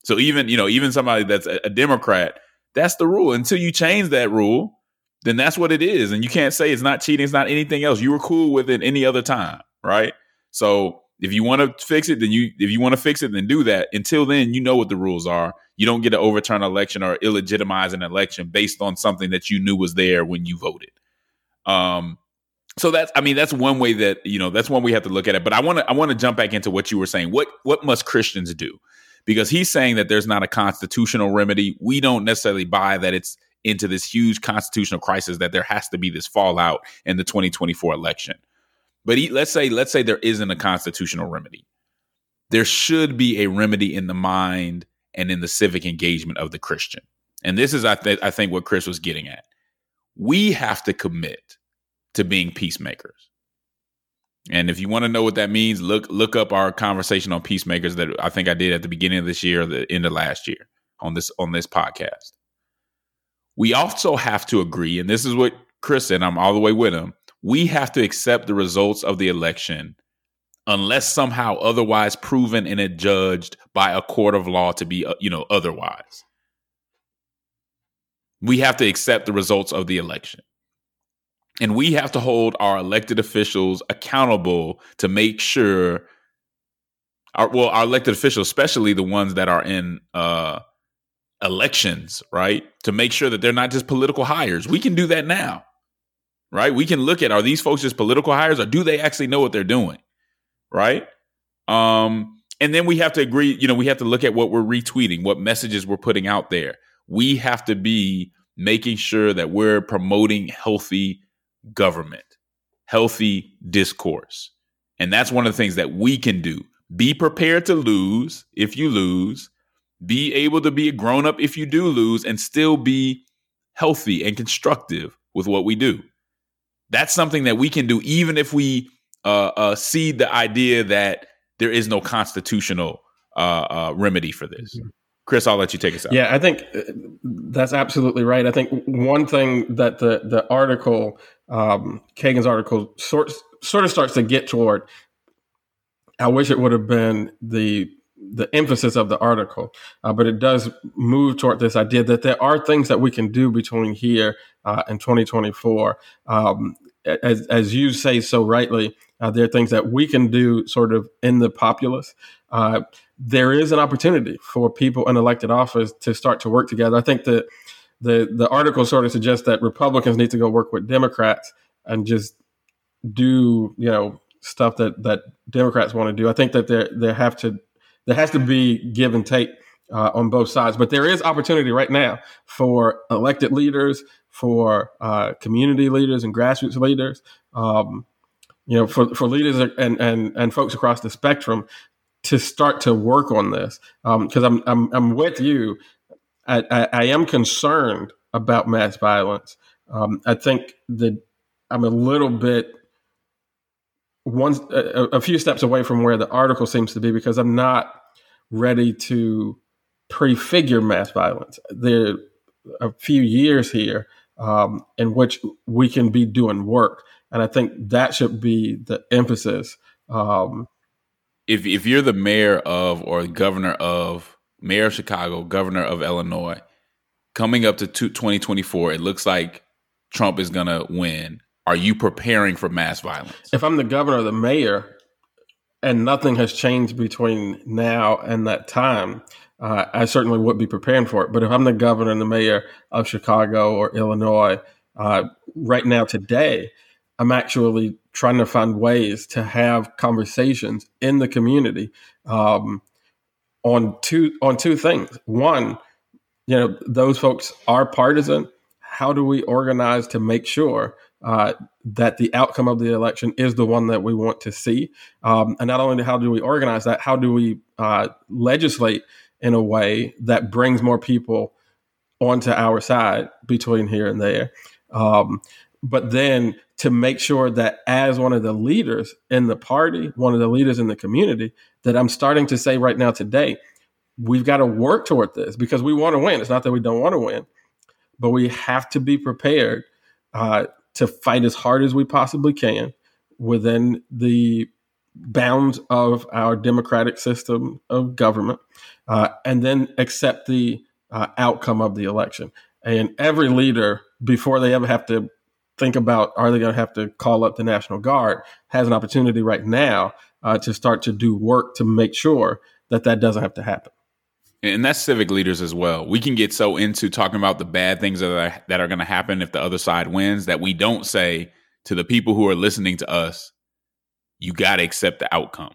So even, you know, even somebody that's a, a Democrat that's the rule. Until you change that rule, then that's what it is. And you can't say it's not cheating, it's not anything else. You were cool with it any other time, right? So if you want to fix it, then you if you want to fix it, then do that. Until then, you know what the rules are. You don't get to overturn an election or illegitimize an election based on something that you knew was there when you voted. Um, so that's I mean that's one way that you know that's one we have to look at it. But I want to I want to jump back into what you were saying. What what must Christians do? Because he's saying that there's not a constitutional remedy. We don't necessarily buy that it's into this huge constitutional crisis that there has to be this fallout in the 2024 election. But he, let's say let's say there isn't a constitutional remedy. There should be a remedy in the mind and in the civic engagement of the Christian. And this is I, I think what Chris was getting at. We have to commit to being peacemakers. And if you want to know what that means, look look up our conversation on peacemakers that I think I did at the beginning of this year or the end of last year on this on this podcast. We also have to agree, and this is what Chris said, I'm all the way with him. We have to accept the results of the election unless somehow otherwise proven and adjudged by a court of law to be, uh, you know, otherwise. We have to accept the results of the election. And we have to hold our elected officials accountable to make sure our well, our elected officials, especially the ones that are in uh, elections, right? To make sure that they're not just political hires. We can do that now, right? We can look at are these folks just political hires or do they actually know what they're doing, right? Um, and then we have to agree, you know, we have to look at what we're retweeting, what messages we're putting out there. We have to be making sure that we're promoting healthy government, healthy discourse. And that's one of the things that we can do. Be prepared to lose if you lose be able to be a grown up if you do lose and still be healthy and constructive with what we do. That's something that we can do even if we uh, uh, see the idea that there is no constitutional uh, uh remedy for this. Mm-hmm. Chris, I'll let you take us out. Yeah, I think uh, that's absolutely right. I think one thing that the the article, um, Kagan's article, sort sort of starts to get toward. I wish it would have been the the emphasis of the article, uh, but it does move toward this idea that there are things that we can do between here uh, and 2024. Um, as, as you say so rightly, uh, there are things that we can do sort of in the populace. Uh, there is an opportunity for people in elected office to start to work together. I think that the the article sort of suggests that Republicans need to go work with Democrats and just do you know stuff that that Democrats want to do. I think that there there have to there has to be give and take uh, on both sides. But there is opportunity right now for elected leaders, for uh, community leaders and grassroots leaders, um, you know, for, for leaders and, and, and folks across the spectrum to start to work on this. Because um, I'm, I'm, I'm with you. I, I, I, am concerned about mass violence. Um, I think that I'm a little bit one a, a, few steps away from where the article seems to be because I'm not ready to prefigure mass violence. There are a few years here um, in which we can be doing work, and I think that should be the emphasis. Um, if if you're the mayor of or governor of mayor of Chicago, governor of Illinois, coming up to 2024, it looks like Trump is going to win are you preparing for mass violence? If I'm the governor or the mayor, and nothing has changed between now and that time, uh, I certainly would be preparing for it. But if I'm the governor and the mayor of Chicago or Illinois, uh, right now, today, I'm actually trying to find ways to have conversations in the community um, on two on two things. One, you know, those folks are partisan. How do we organize to make sure uh, that the outcome of the election is the one that we want to see. Um, and not only how do we organize that, how do we uh, legislate in a way that brings more people onto our side between here and there. Um, but then to make sure that as one of the leaders in the party, one of the leaders in the community, that I'm starting to say right now today, we've got to work toward this because we want to win. It's not that we don't want to win, but we have to be prepared uh, to fight as hard as we possibly can within the bounds of our democratic system of government, uh, and then accept the uh, outcome of the election. And every leader, before they ever have to think about are they going to have to call up the National Guard, has an opportunity right now uh, to start to do work to make sure that that doesn't have to happen and that's civic leaders as well. We can get so into talking about the bad things that are, that are going to happen if the other side wins that we don't say to the people who are listening to us, you got to accept the outcome.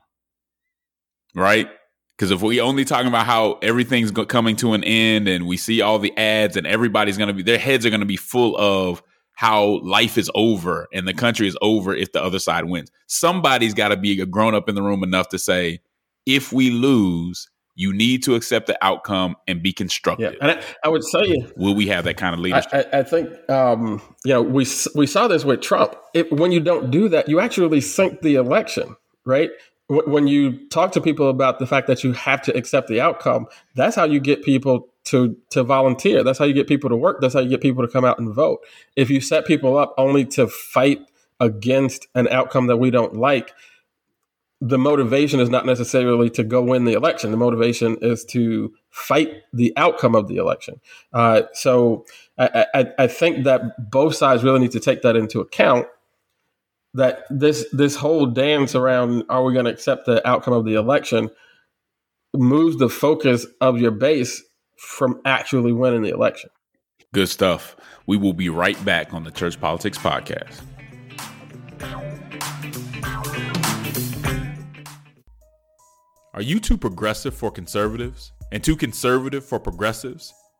Right? Because if we only talking about how everything's coming to an end and we see all the ads and everybody's going to be, their heads are going to be full of how life is over and the country is over if the other side wins. Somebody's got to be a grown up in the room enough to say, if we lose, you need to accept the outcome and be constructive. Yeah, and I, I would say, will we have that kind of leadership? I, I think um, you know we we saw this with Trump. It, when you don't do that, you actually sink the election, right? When you talk to people about the fact that you have to accept the outcome, that's how you get people to to volunteer. That's how you get people to work. That's how you get people to come out and vote. If you set people up only to fight against an outcome that we don't like, the motivation is not necessarily to go win the election. The motivation is to fight the outcome of the election. Uh, so I, I, I, think that both sides really need to take that into account. That this this whole dance around are we going to accept the outcome of the election moves the focus of your base from actually winning the election. Good stuff. We will be right back on the Church Politics Podcast. Are you too progressive for conservatives and too conservative for progressives?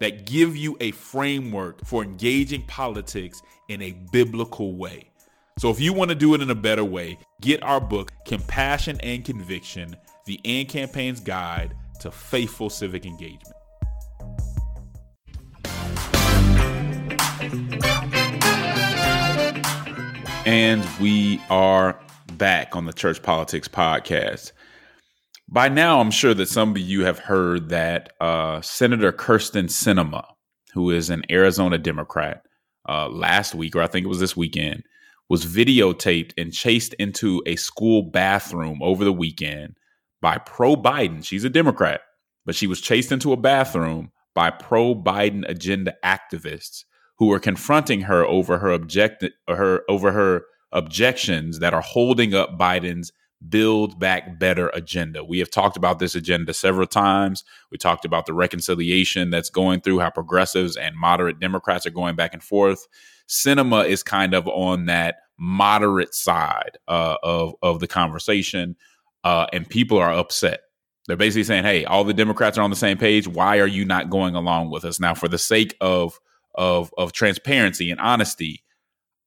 that give you a framework for engaging politics in a biblical way. So if you want to do it in a better way, get our book, Compassion and Conviction The AND Campaign's Guide to Faithful Civic Engagement. And we are back on the Church Politics Podcast. By now, I'm sure that some of you have heard that uh, Senator Kyrsten Sinema, who is an Arizona Democrat, uh, last week, or I think it was this weekend, was videotaped and chased into a school bathroom over the weekend by pro Biden. She's a Democrat, but she was chased into a bathroom by pro Biden agenda activists who were confronting her over her object her over her objections that are holding up Biden's Build Back Better agenda. We have talked about this agenda several times. We talked about the reconciliation that's going through, how progressives and moderate Democrats are going back and forth. Sinema is kind of on that moderate side uh, of of the conversation, uh, and people are upset. They're basically saying, "Hey, all the Democrats are on the same page. Why are you not going along with us?" Now, for the sake of of of transparency and honesty,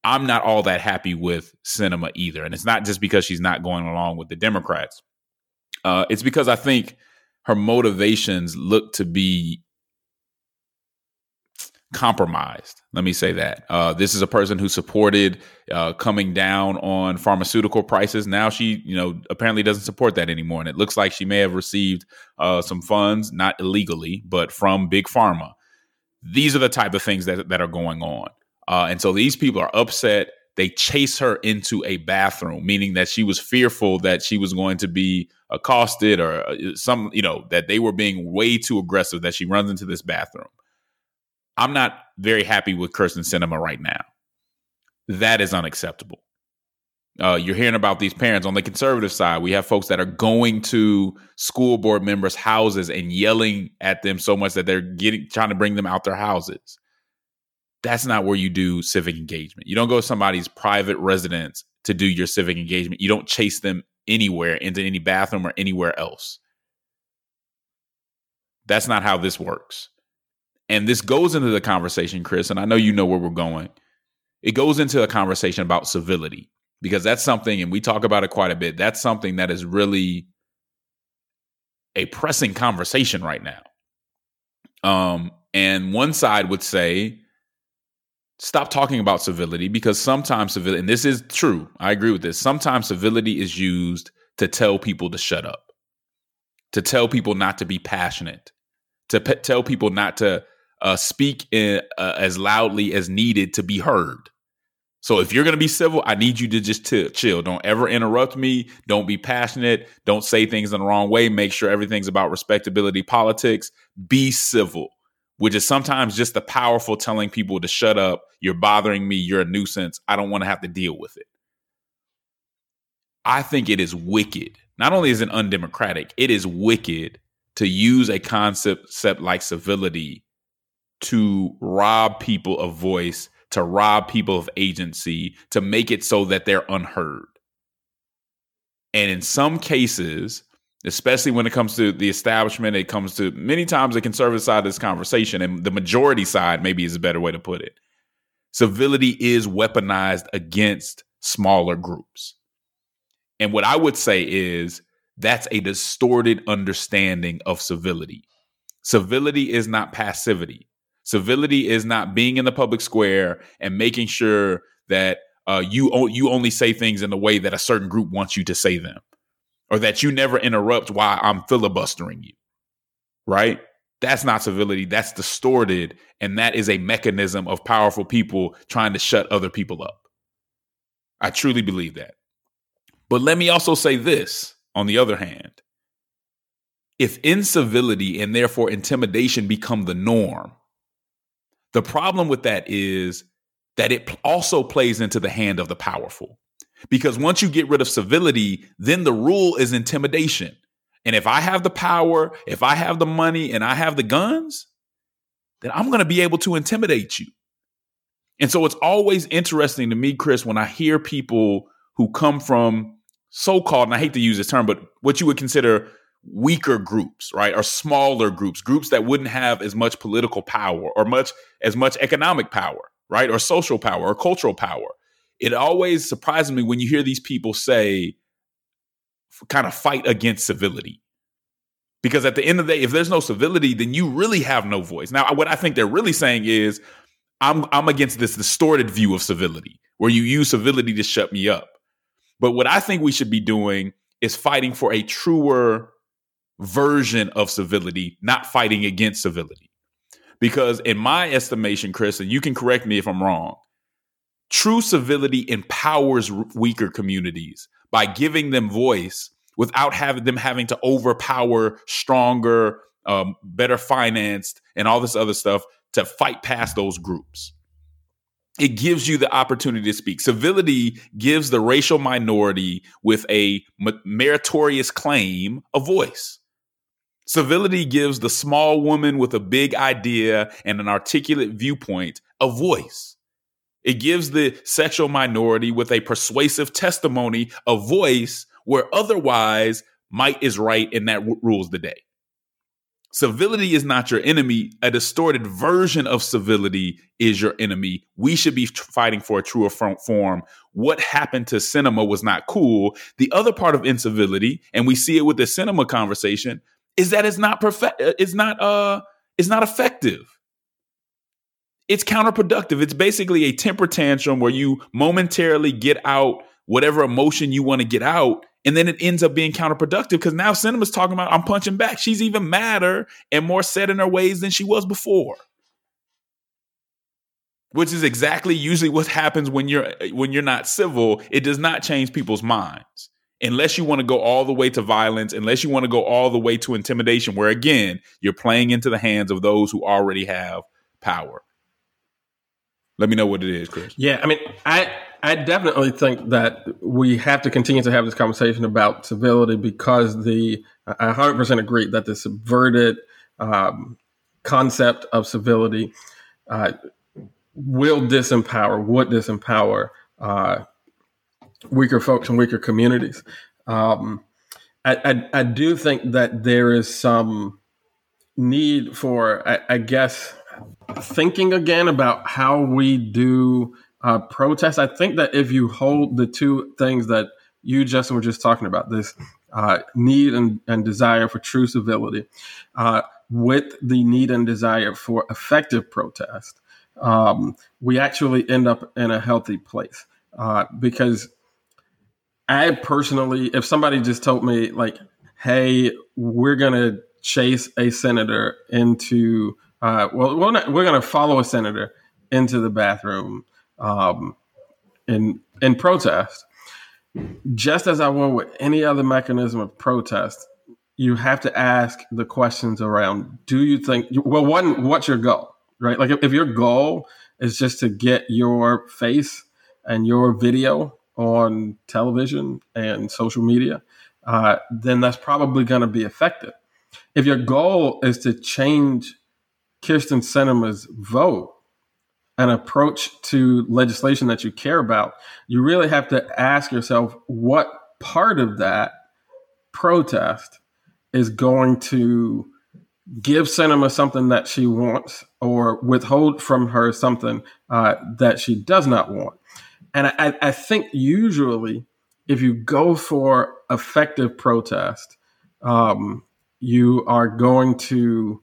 I'm not all that happy with Sinema either. And it's not just because she's not going along with the Democrats. Uh, it's because I think her motivations look to be compromised. Let me say that. Uh, this is a person who supported uh, coming down on pharmaceutical prices. Now she, you know, apparently doesn't support that anymore. And it looks like she may have received uh, some funds, not illegally, but from Big Pharma. These are the type of things that, that are going on. Uh, and so these people are upset. They chase her into a bathroom, meaning that she was fearful that she was going to be accosted or uh, some, you know, that they were being way too aggressive, that she runs into this bathroom. I'm not very happy with Kyrsten Sinema right now. That is unacceptable. Uh, you're hearing about these parents on the conservative side. We have folks that are going to school board members' houses and yelling at them so much that they're getting trying to bring them out their houses that's not where you do civic engagement. You don't go to somebody's private residence to do your civic engagement. You don't chase them anywhere into any bathroom or anywhere else. That's not how this works. And this goes into the conversation, Chris, and I know you know where we're going. It goes into a conversation about civility because that's something, and we talk about it quite a bit. That's something that is really a pressing conversation right now. Um, and one side would say, stop talking about civility because sometimes civility, and this is true, I agree with this. Sometimes civility is used to tell people to shut up, to tell people not to be passionate, to pe- tell people not to uh, speak in, uh, as loudly as needed to be heard. So if you're going to be civil, I need you to just t- chill. Don't ever interrupt me. Don't be passionate. Don't say things in the wrong way. Make sure everything's about respectability politics. Be civil which is sometimes just the powerful telling people to shut up. You're bothering me. You're a nuisance. I don't want to have to deal with it. I think it is wicked. Not only is it undemocratic, it is wicked to use a concept like civility to rob people of voice, to rob people of agency, to make it so that they're unheard. And in some cases, especially when it comes to the establishment. It comes to many times the conservative side of this conversation, and the majority side, maybe is a better way to put it. Civility is weaponized against smaller groups. And what I would say is that's a distorted understanding of civility. Civility is not passivity. Civility is not being in the public square and making sure that uh, you o- you only say things in the way that a certain group wants you to say them, or that you never interrupt while I'm filibustering you. Right? That's not civility. That's distorted, and that is a mechanism of powerful people trying to shut other people up. I truly believe that. But let me also say this on the other hand. If incivility and therefore intimidation become the norm, the problem with that is that it also plays into the hand of the powerful. Because once you get rid of civility, then the rule is intimidation. And if I have the power, if I have the money, and I have the guns, then I'm going to be able to intimidate you. And so it's always interesting to me, Chris, when I hear people who come from so called, and I hate to use this term, but what you would consider weaker groups, right? Or smaller groups, groups that wouldn't have as much political power or much as much economic power, right? Or social power or cultural power. It always surprises me when you hear these people say, kind of fight against civility. Because at the end of the day, if there's no civility, then you really have no voice. Now, what I think they're really saying is, I'm I'm against this distorted view of civility, where you use civility to shut me up. But what I think we should be doing is fighting for a truer version of civility, not fighting against civility. Because in my estimation, Chris, and you can correct me if I'm wrong, true civility empowers weaker communities by giving them voice without having them having to overpower stronger, um, better financed, and all this other stuff to fight past those groups it gives you the opportunity to speak. Civility gives the racial minority with a meritorious claim a voice. Civility gives the small woman with a big idea and an articulate viewpoint a voice. It gives the sexual minority with a persuasive testimony a voice where otherwise might is right and that rules the day. Civility is not your enemy. A distorted version of civility is your enemy. We should be fighting for a truer form. What happened to Sinema was not cool. The other part of incivility, and we see it with the Sinema conversation, is that it's not perfect. Uh, it's not uh. It's not effective. It's counterproductive. It's basically a temper tantrum where you momentarily get out whatever emotion you want to get out and then it ends up being counterproductive because now Sinema's talking about I'm punching back. She's even madder and more set in her ways than she was before. Which is exactly usually what happens when you're when you're not civil. It does not change people's minds. Unless you want to go all the way to violence, unless you want to go all the way to intimidation, where again, you're playing into the hands of those who already have power. Let me know what it is, Chris. Yeah, I mean, I I definitely think that we have to continue to have this conversation about civility because the I 100% agree that the subverted um, concept of civility uh, will disempower, would disempower uh, weaker folks and weaker communities. Um, I, I, I, do think that there is some need for, I, I guess, thinking again about how we do uh, protest. I think that if you hold the two things that you, Justin, were just talking about, this uh, need and, and, desire for true civility, uh, with the need and desire for effective protest, um, we actually end up in a healthy place. Uh, because I personally, if somebody just told me, like, hey, we're going to chase a senator into uh, well, we're, not, we're going to follow a senator into the bathroom um, in in protest. Just as I would with any other mechanism of protest, you have to ask the questions around: Do you think? Well, one, what's your goal? Right? Like, if, if your goal is just to get your face and your video on television and social media, uh, then that's probably going to be effective. If your goal is to change Kyrsten Sinema's vote, an approach to legislation that you care about, you really have to ask yourself what part of that protest is going to give Sinema something that she wants or withhold from her something uh, that she does not want. And I, I think usually if you go for effective protest, um, you are going to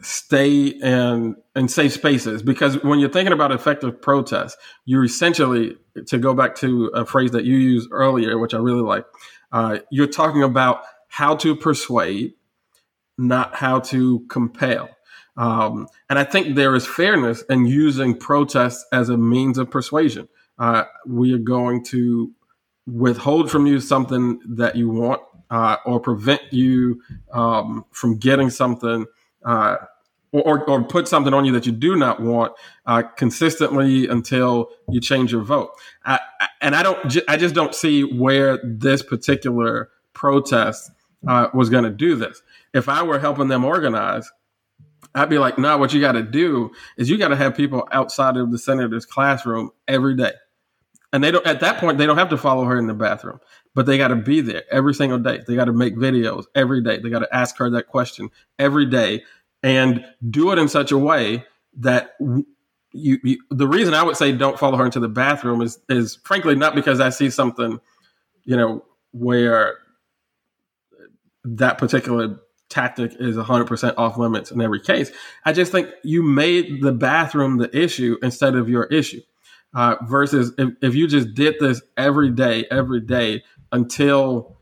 stay in in safe spaces because when you're thinking about effective protest, you're essentially to go back to a phrase that you used earlier, which I really like. Uh, you're talking about how to persuade, not how to compel. Um, and I think there is fairness in using protests as a means of persuasion. Uh, we are going to withhold from you something that you want uh, or prevent you um, from getting something uh, or, or, put something on you that you do not want uh, consistently until you change your vote. I, and I don't, I just don't see where this particular protest uh, was going to do this. If I were helping them organize, I'd be like, no, what you got to do is you got to have people outside of the senator's classroom every day. And they don't, at that point, they don't have to follow her in the bathroom, but they got to be there every single day. They got to make videos every day. They got to ask her that question every day and do it in such a way that you, you, the reason I would say don't follow her into the bathroom is is frankly not because I see something, you know, where that particular tactic is 100% off limits in every case. I just think you made the bathroom the issue instead of your issue. Uh, versus if, if you just did this every day, every day until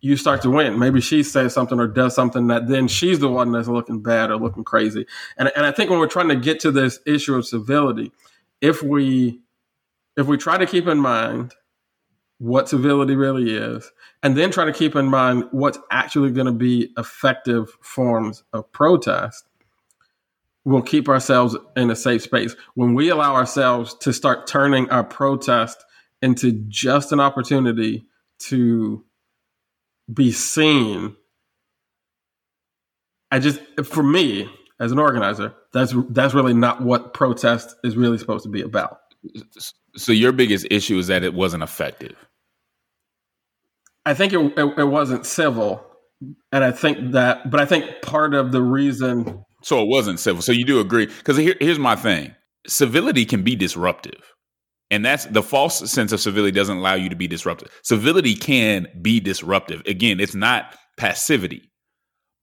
you start to win. Maybe she says something or does something that then she's the one that's looking bad or looking crazy. And and I think when we're trying to get to this issue of civility, if we if we try to keep in mind what civility really is, and then try to keep in mind what's actually going to be effective forms of protest, we'll keep ourselves in a safe space. When we allow ourselves to start turning our protest into just an opportunity to be seen. I just, for me as an organizer, that's that's really not what protest is really supposed to be about. So your biggest issue is that it wasn't effective. I think it, it, it wasn't civil, and I think that, but I think part of the reason. So it wasn't civil. So you do agree? Because here, here's my thing: civility can be disruptive. And that's the false sense of civility doesn't allow you to be disruptive. Civility can be disruptive. Again, it's not passivity,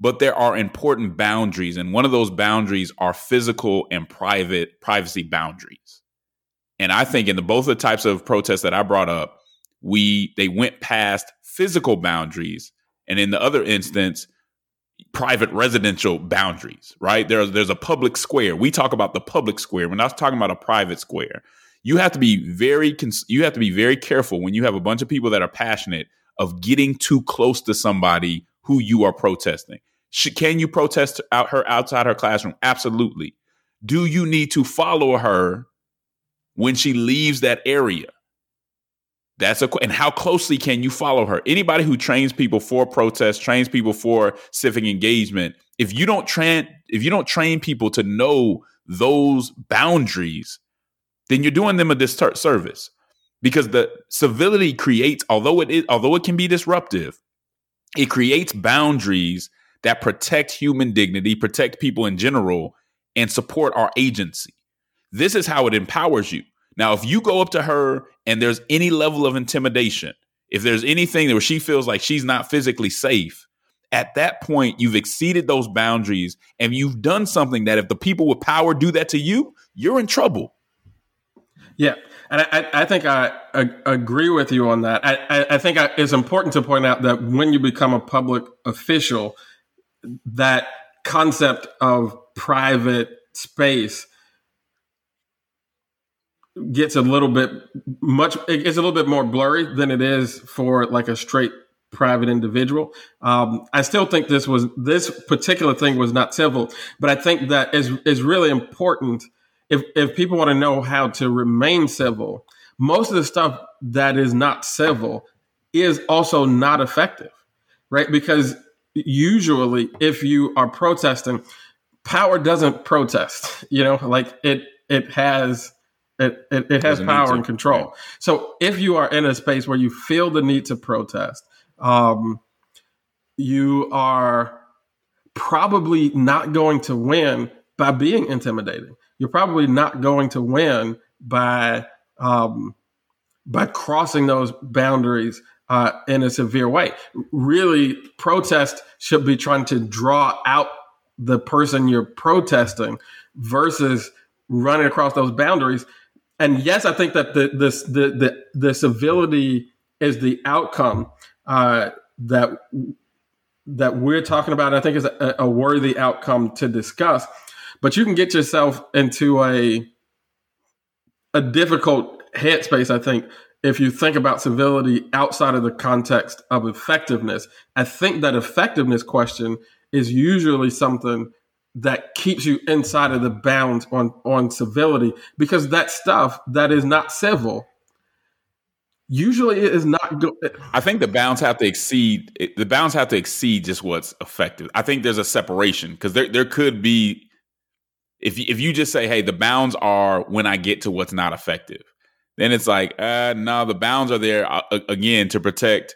but there are important boundaries. And one of those boundaries are physical and private privacy boundaries. And I think in the both the types of protests that I brought up, we they went past physical boundaries. And in the other instance, private residential boundaries, right? There's there's a public square. We talk about the public square. We're not talking about a private square you have to be very you have to be very careful when you have a bunch of people that are passionate of getting too close to somebody who you are protesting. can you protest out her outside her classroom? Absolutely. Do you need to follow her when she leaves that area? That's a and how closely can you follow her? Anybody who trains people for protest, trains people for civic engagement, if you don't train if you don't train people to know those boundaries, then you're doing them a disservice because the civility creates although it is although it can be disruptive it creates boundaries that protect human dignity protect people in general and support our agency. This is how it empowers you. Now if you go up to her and there's any level of intimidation if there's anything where she feels like she's not physically safe at that point you've exceeded those boundaries and you've done something that if the people with power do that to you you're in trouble yeah, and I, I think I, I, agree with you on that. I, I think it's important to point out that when you become a public official, that concept of private space gets a little bit much it's a little bit more blurry than it is for like a straight private individual. Um, I still think this was this particular thing was not civil, but I think that is is really important if if people want to know how to remain civil, most of the stuff that is not civil is also not effective, right? Because usually, if you are protesting, power doesn't protest. You know, like it it has it it, it has power and control. So if you are in a space where you feel the need to protest, um, you are probably not going to win by being intimidating you're probably not going to win by um, by crossing those boundaries uh, in a severe way. Really, protest should be trying to draw out the person you're protesting versus running across those boundaries. And yes, I think that the this the the, the civility is the outcome uh, that that we're talking about. I think is a, a worthy outcome to discuss. But you can get yourself into a a difficult headspace, I think, if you think about civility outside of the context of effectiveness, I think that effectiveness question is usually something that keeps you inside of the bounds on on civility because that stuff that is not civil usually is not good. I think the bounds have to exceed the bounds have to exceed just what's effective. I think there's a separation because there there could be if if you just say hey the bounds are when I get to what's not effective then it's like, uh, no, the bounds are there uh, again to protect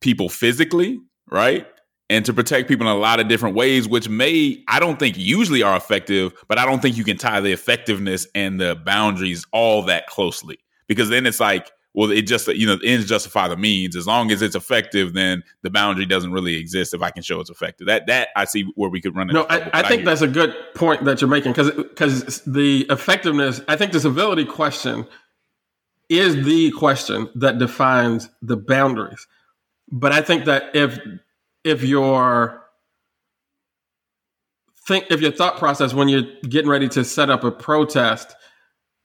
people physically, right? And to protect people in a lot of different ways, which may, I don't think usually are effective, but I don't think you can tie the effectiveness and the boundaries all that closely because then it's like, well, it just, you know, the ends justify the means. As long as it's effective, then the boundary doesn't really exist if I can show it's effective. That, that I see where we could run into. No, I, I think I that's a good point that you're making because, because the effectiveness, I think the civility question is the question that defines the boundaries. But I think that if if your think if your thought process when you're getting ready to set up a protest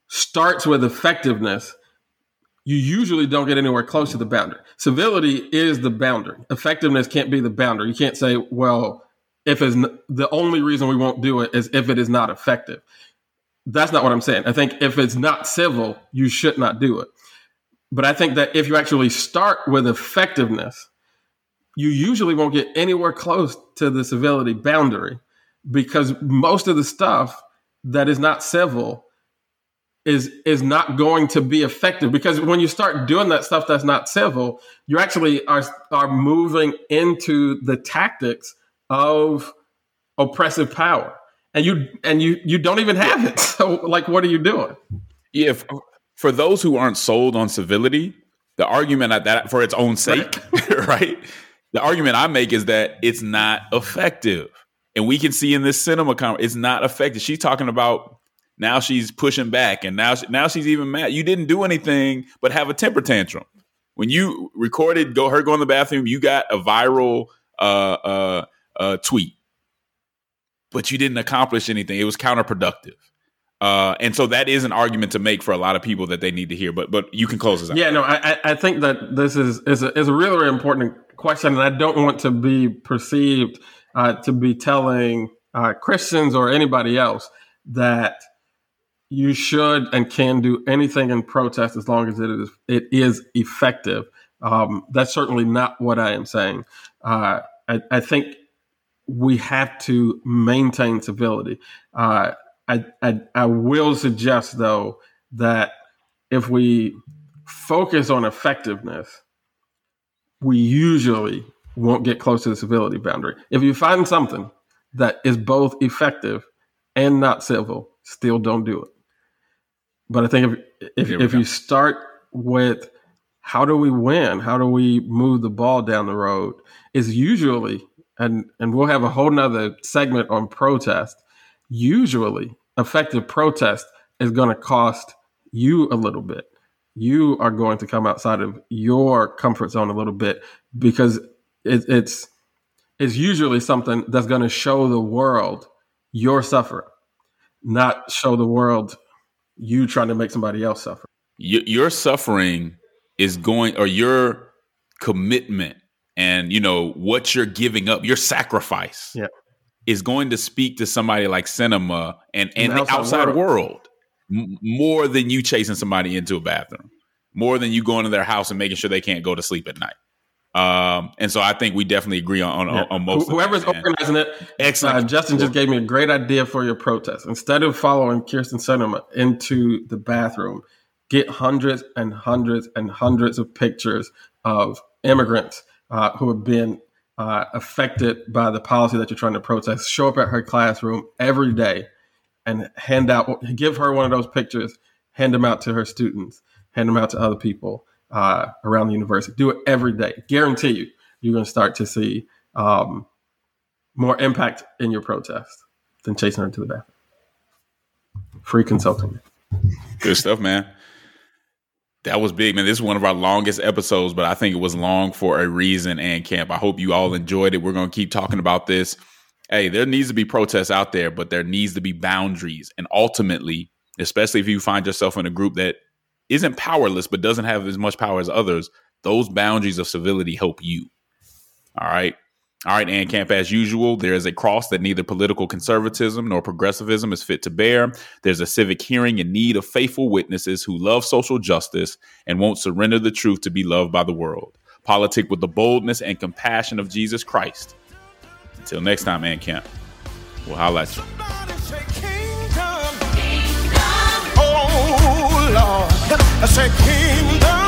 starts with effectiveness, you usually don't get anywhere close to the boundary. Civility is the boundary. Effectiveness can't be the boundary. You can't say, well, if it's n- the only reason we won't do it is if it is not effective. That's not what I'm saying. I think if it's not civil, you should not do it. But I think that if you actually start with effectiveness, you usually won't get anywhere close to the civility boundary because most of the stuff that is not civil is is not going to be effective because when you start doing that stuff that's not civil you actually are are moving into the tactics of oppressive power and you and you you don't even have it. (laughs) So like, what are you doing? Yeah, for, for those who aren't sold on civility, the argument at that for its own sake, right. (laughs) right? The argument I make is that it's not effective, and we can see in this Sinema conference, it's not effective. She's talking about now she's pushing back, and now she, now she's even mad. You didn't do anything but have a temper tantrum. When you recorded go her go in the bathroom, you got a viral uh, uh, uh, tweet but you didn't accomplish anything. It was counterproductive. Uh, and so that is an argument to make for a lot of people that they need to hear. But but you can close this out. Yeah, no, I, I think that this is is a, is a really, really important question, and I don't want to be perceived uh, to be telling uh, Christians or anybody else that you should and can do anything in protest as long as it is it is effective. Um, that's certainly not what I am saying. Uh, I, I think we have to maintain civility. Uh, I, I, I will suggest though that if we focus on effectiveness, we usually won't get close to the civility boundary. If you find something that is both effective and not civil, still don't do it. But I think if if, if you start with how do we win? How do we move the ball down the road? Is usually and and we'll have a whole nother segment on protest. Usually, effective protest is going to cost you a little bit. You are going to come outside of your comfort zone a little bit because it, it's it's usually something that's going to show the world your suffering, not show the world you trying to make somebody else suffer. Your suffering is going, or your commitment and you know what you're giving up, your sacrifice, yeah. is going to speak to somebody like Sinema and and the, the outside, outside world, world more than you chasing somebody into a bathroom, more than you going to their house and making sure they can't go to sleep at night. Um, and so I think we definitely agree on on, yeah. on most. Whoever's that, organizing it, excellent. Uh, Justin just gave me a great idea for your protest. Instead of following Kyrsten Sinema into the bathroom, get hundreds and hundreds and hundreds of pictures of immigrants uh, who have been uh, affected by the policy that you're trying to protest show up at her classroom every day and hand out, give her one of those pictures, hand them out to her students, hand them out to other people uh, around the university. Do it every day. Guarantee you, you're going to start to see um, more impact in your protest than chasing her to the bathroom. Free consulting. Good stuff, man. That was big, man. This is one of our longest episodes, but I think it was long for a reason and camp. I hope you all enjoyed it. We're going to keep talking about this. Hey, there needs to be protests out there, but there needs to be boundaries. And ultimately, especially if you find yourself in a group that isn't powerless but doesn't have as much power as others, those boundaries of civility help you. All right. All right, and camp as usual, there is a cross that neither political conservatism nor progressivism is fit to bear. There's a civic hearing in need of faithful witnesses who love social justice and won't surrender the truth to be loved by the world. Politic with the boldness and compassion of Jesus Christ. Until next time, man camp, we'll holla at you. I said, Kingdom.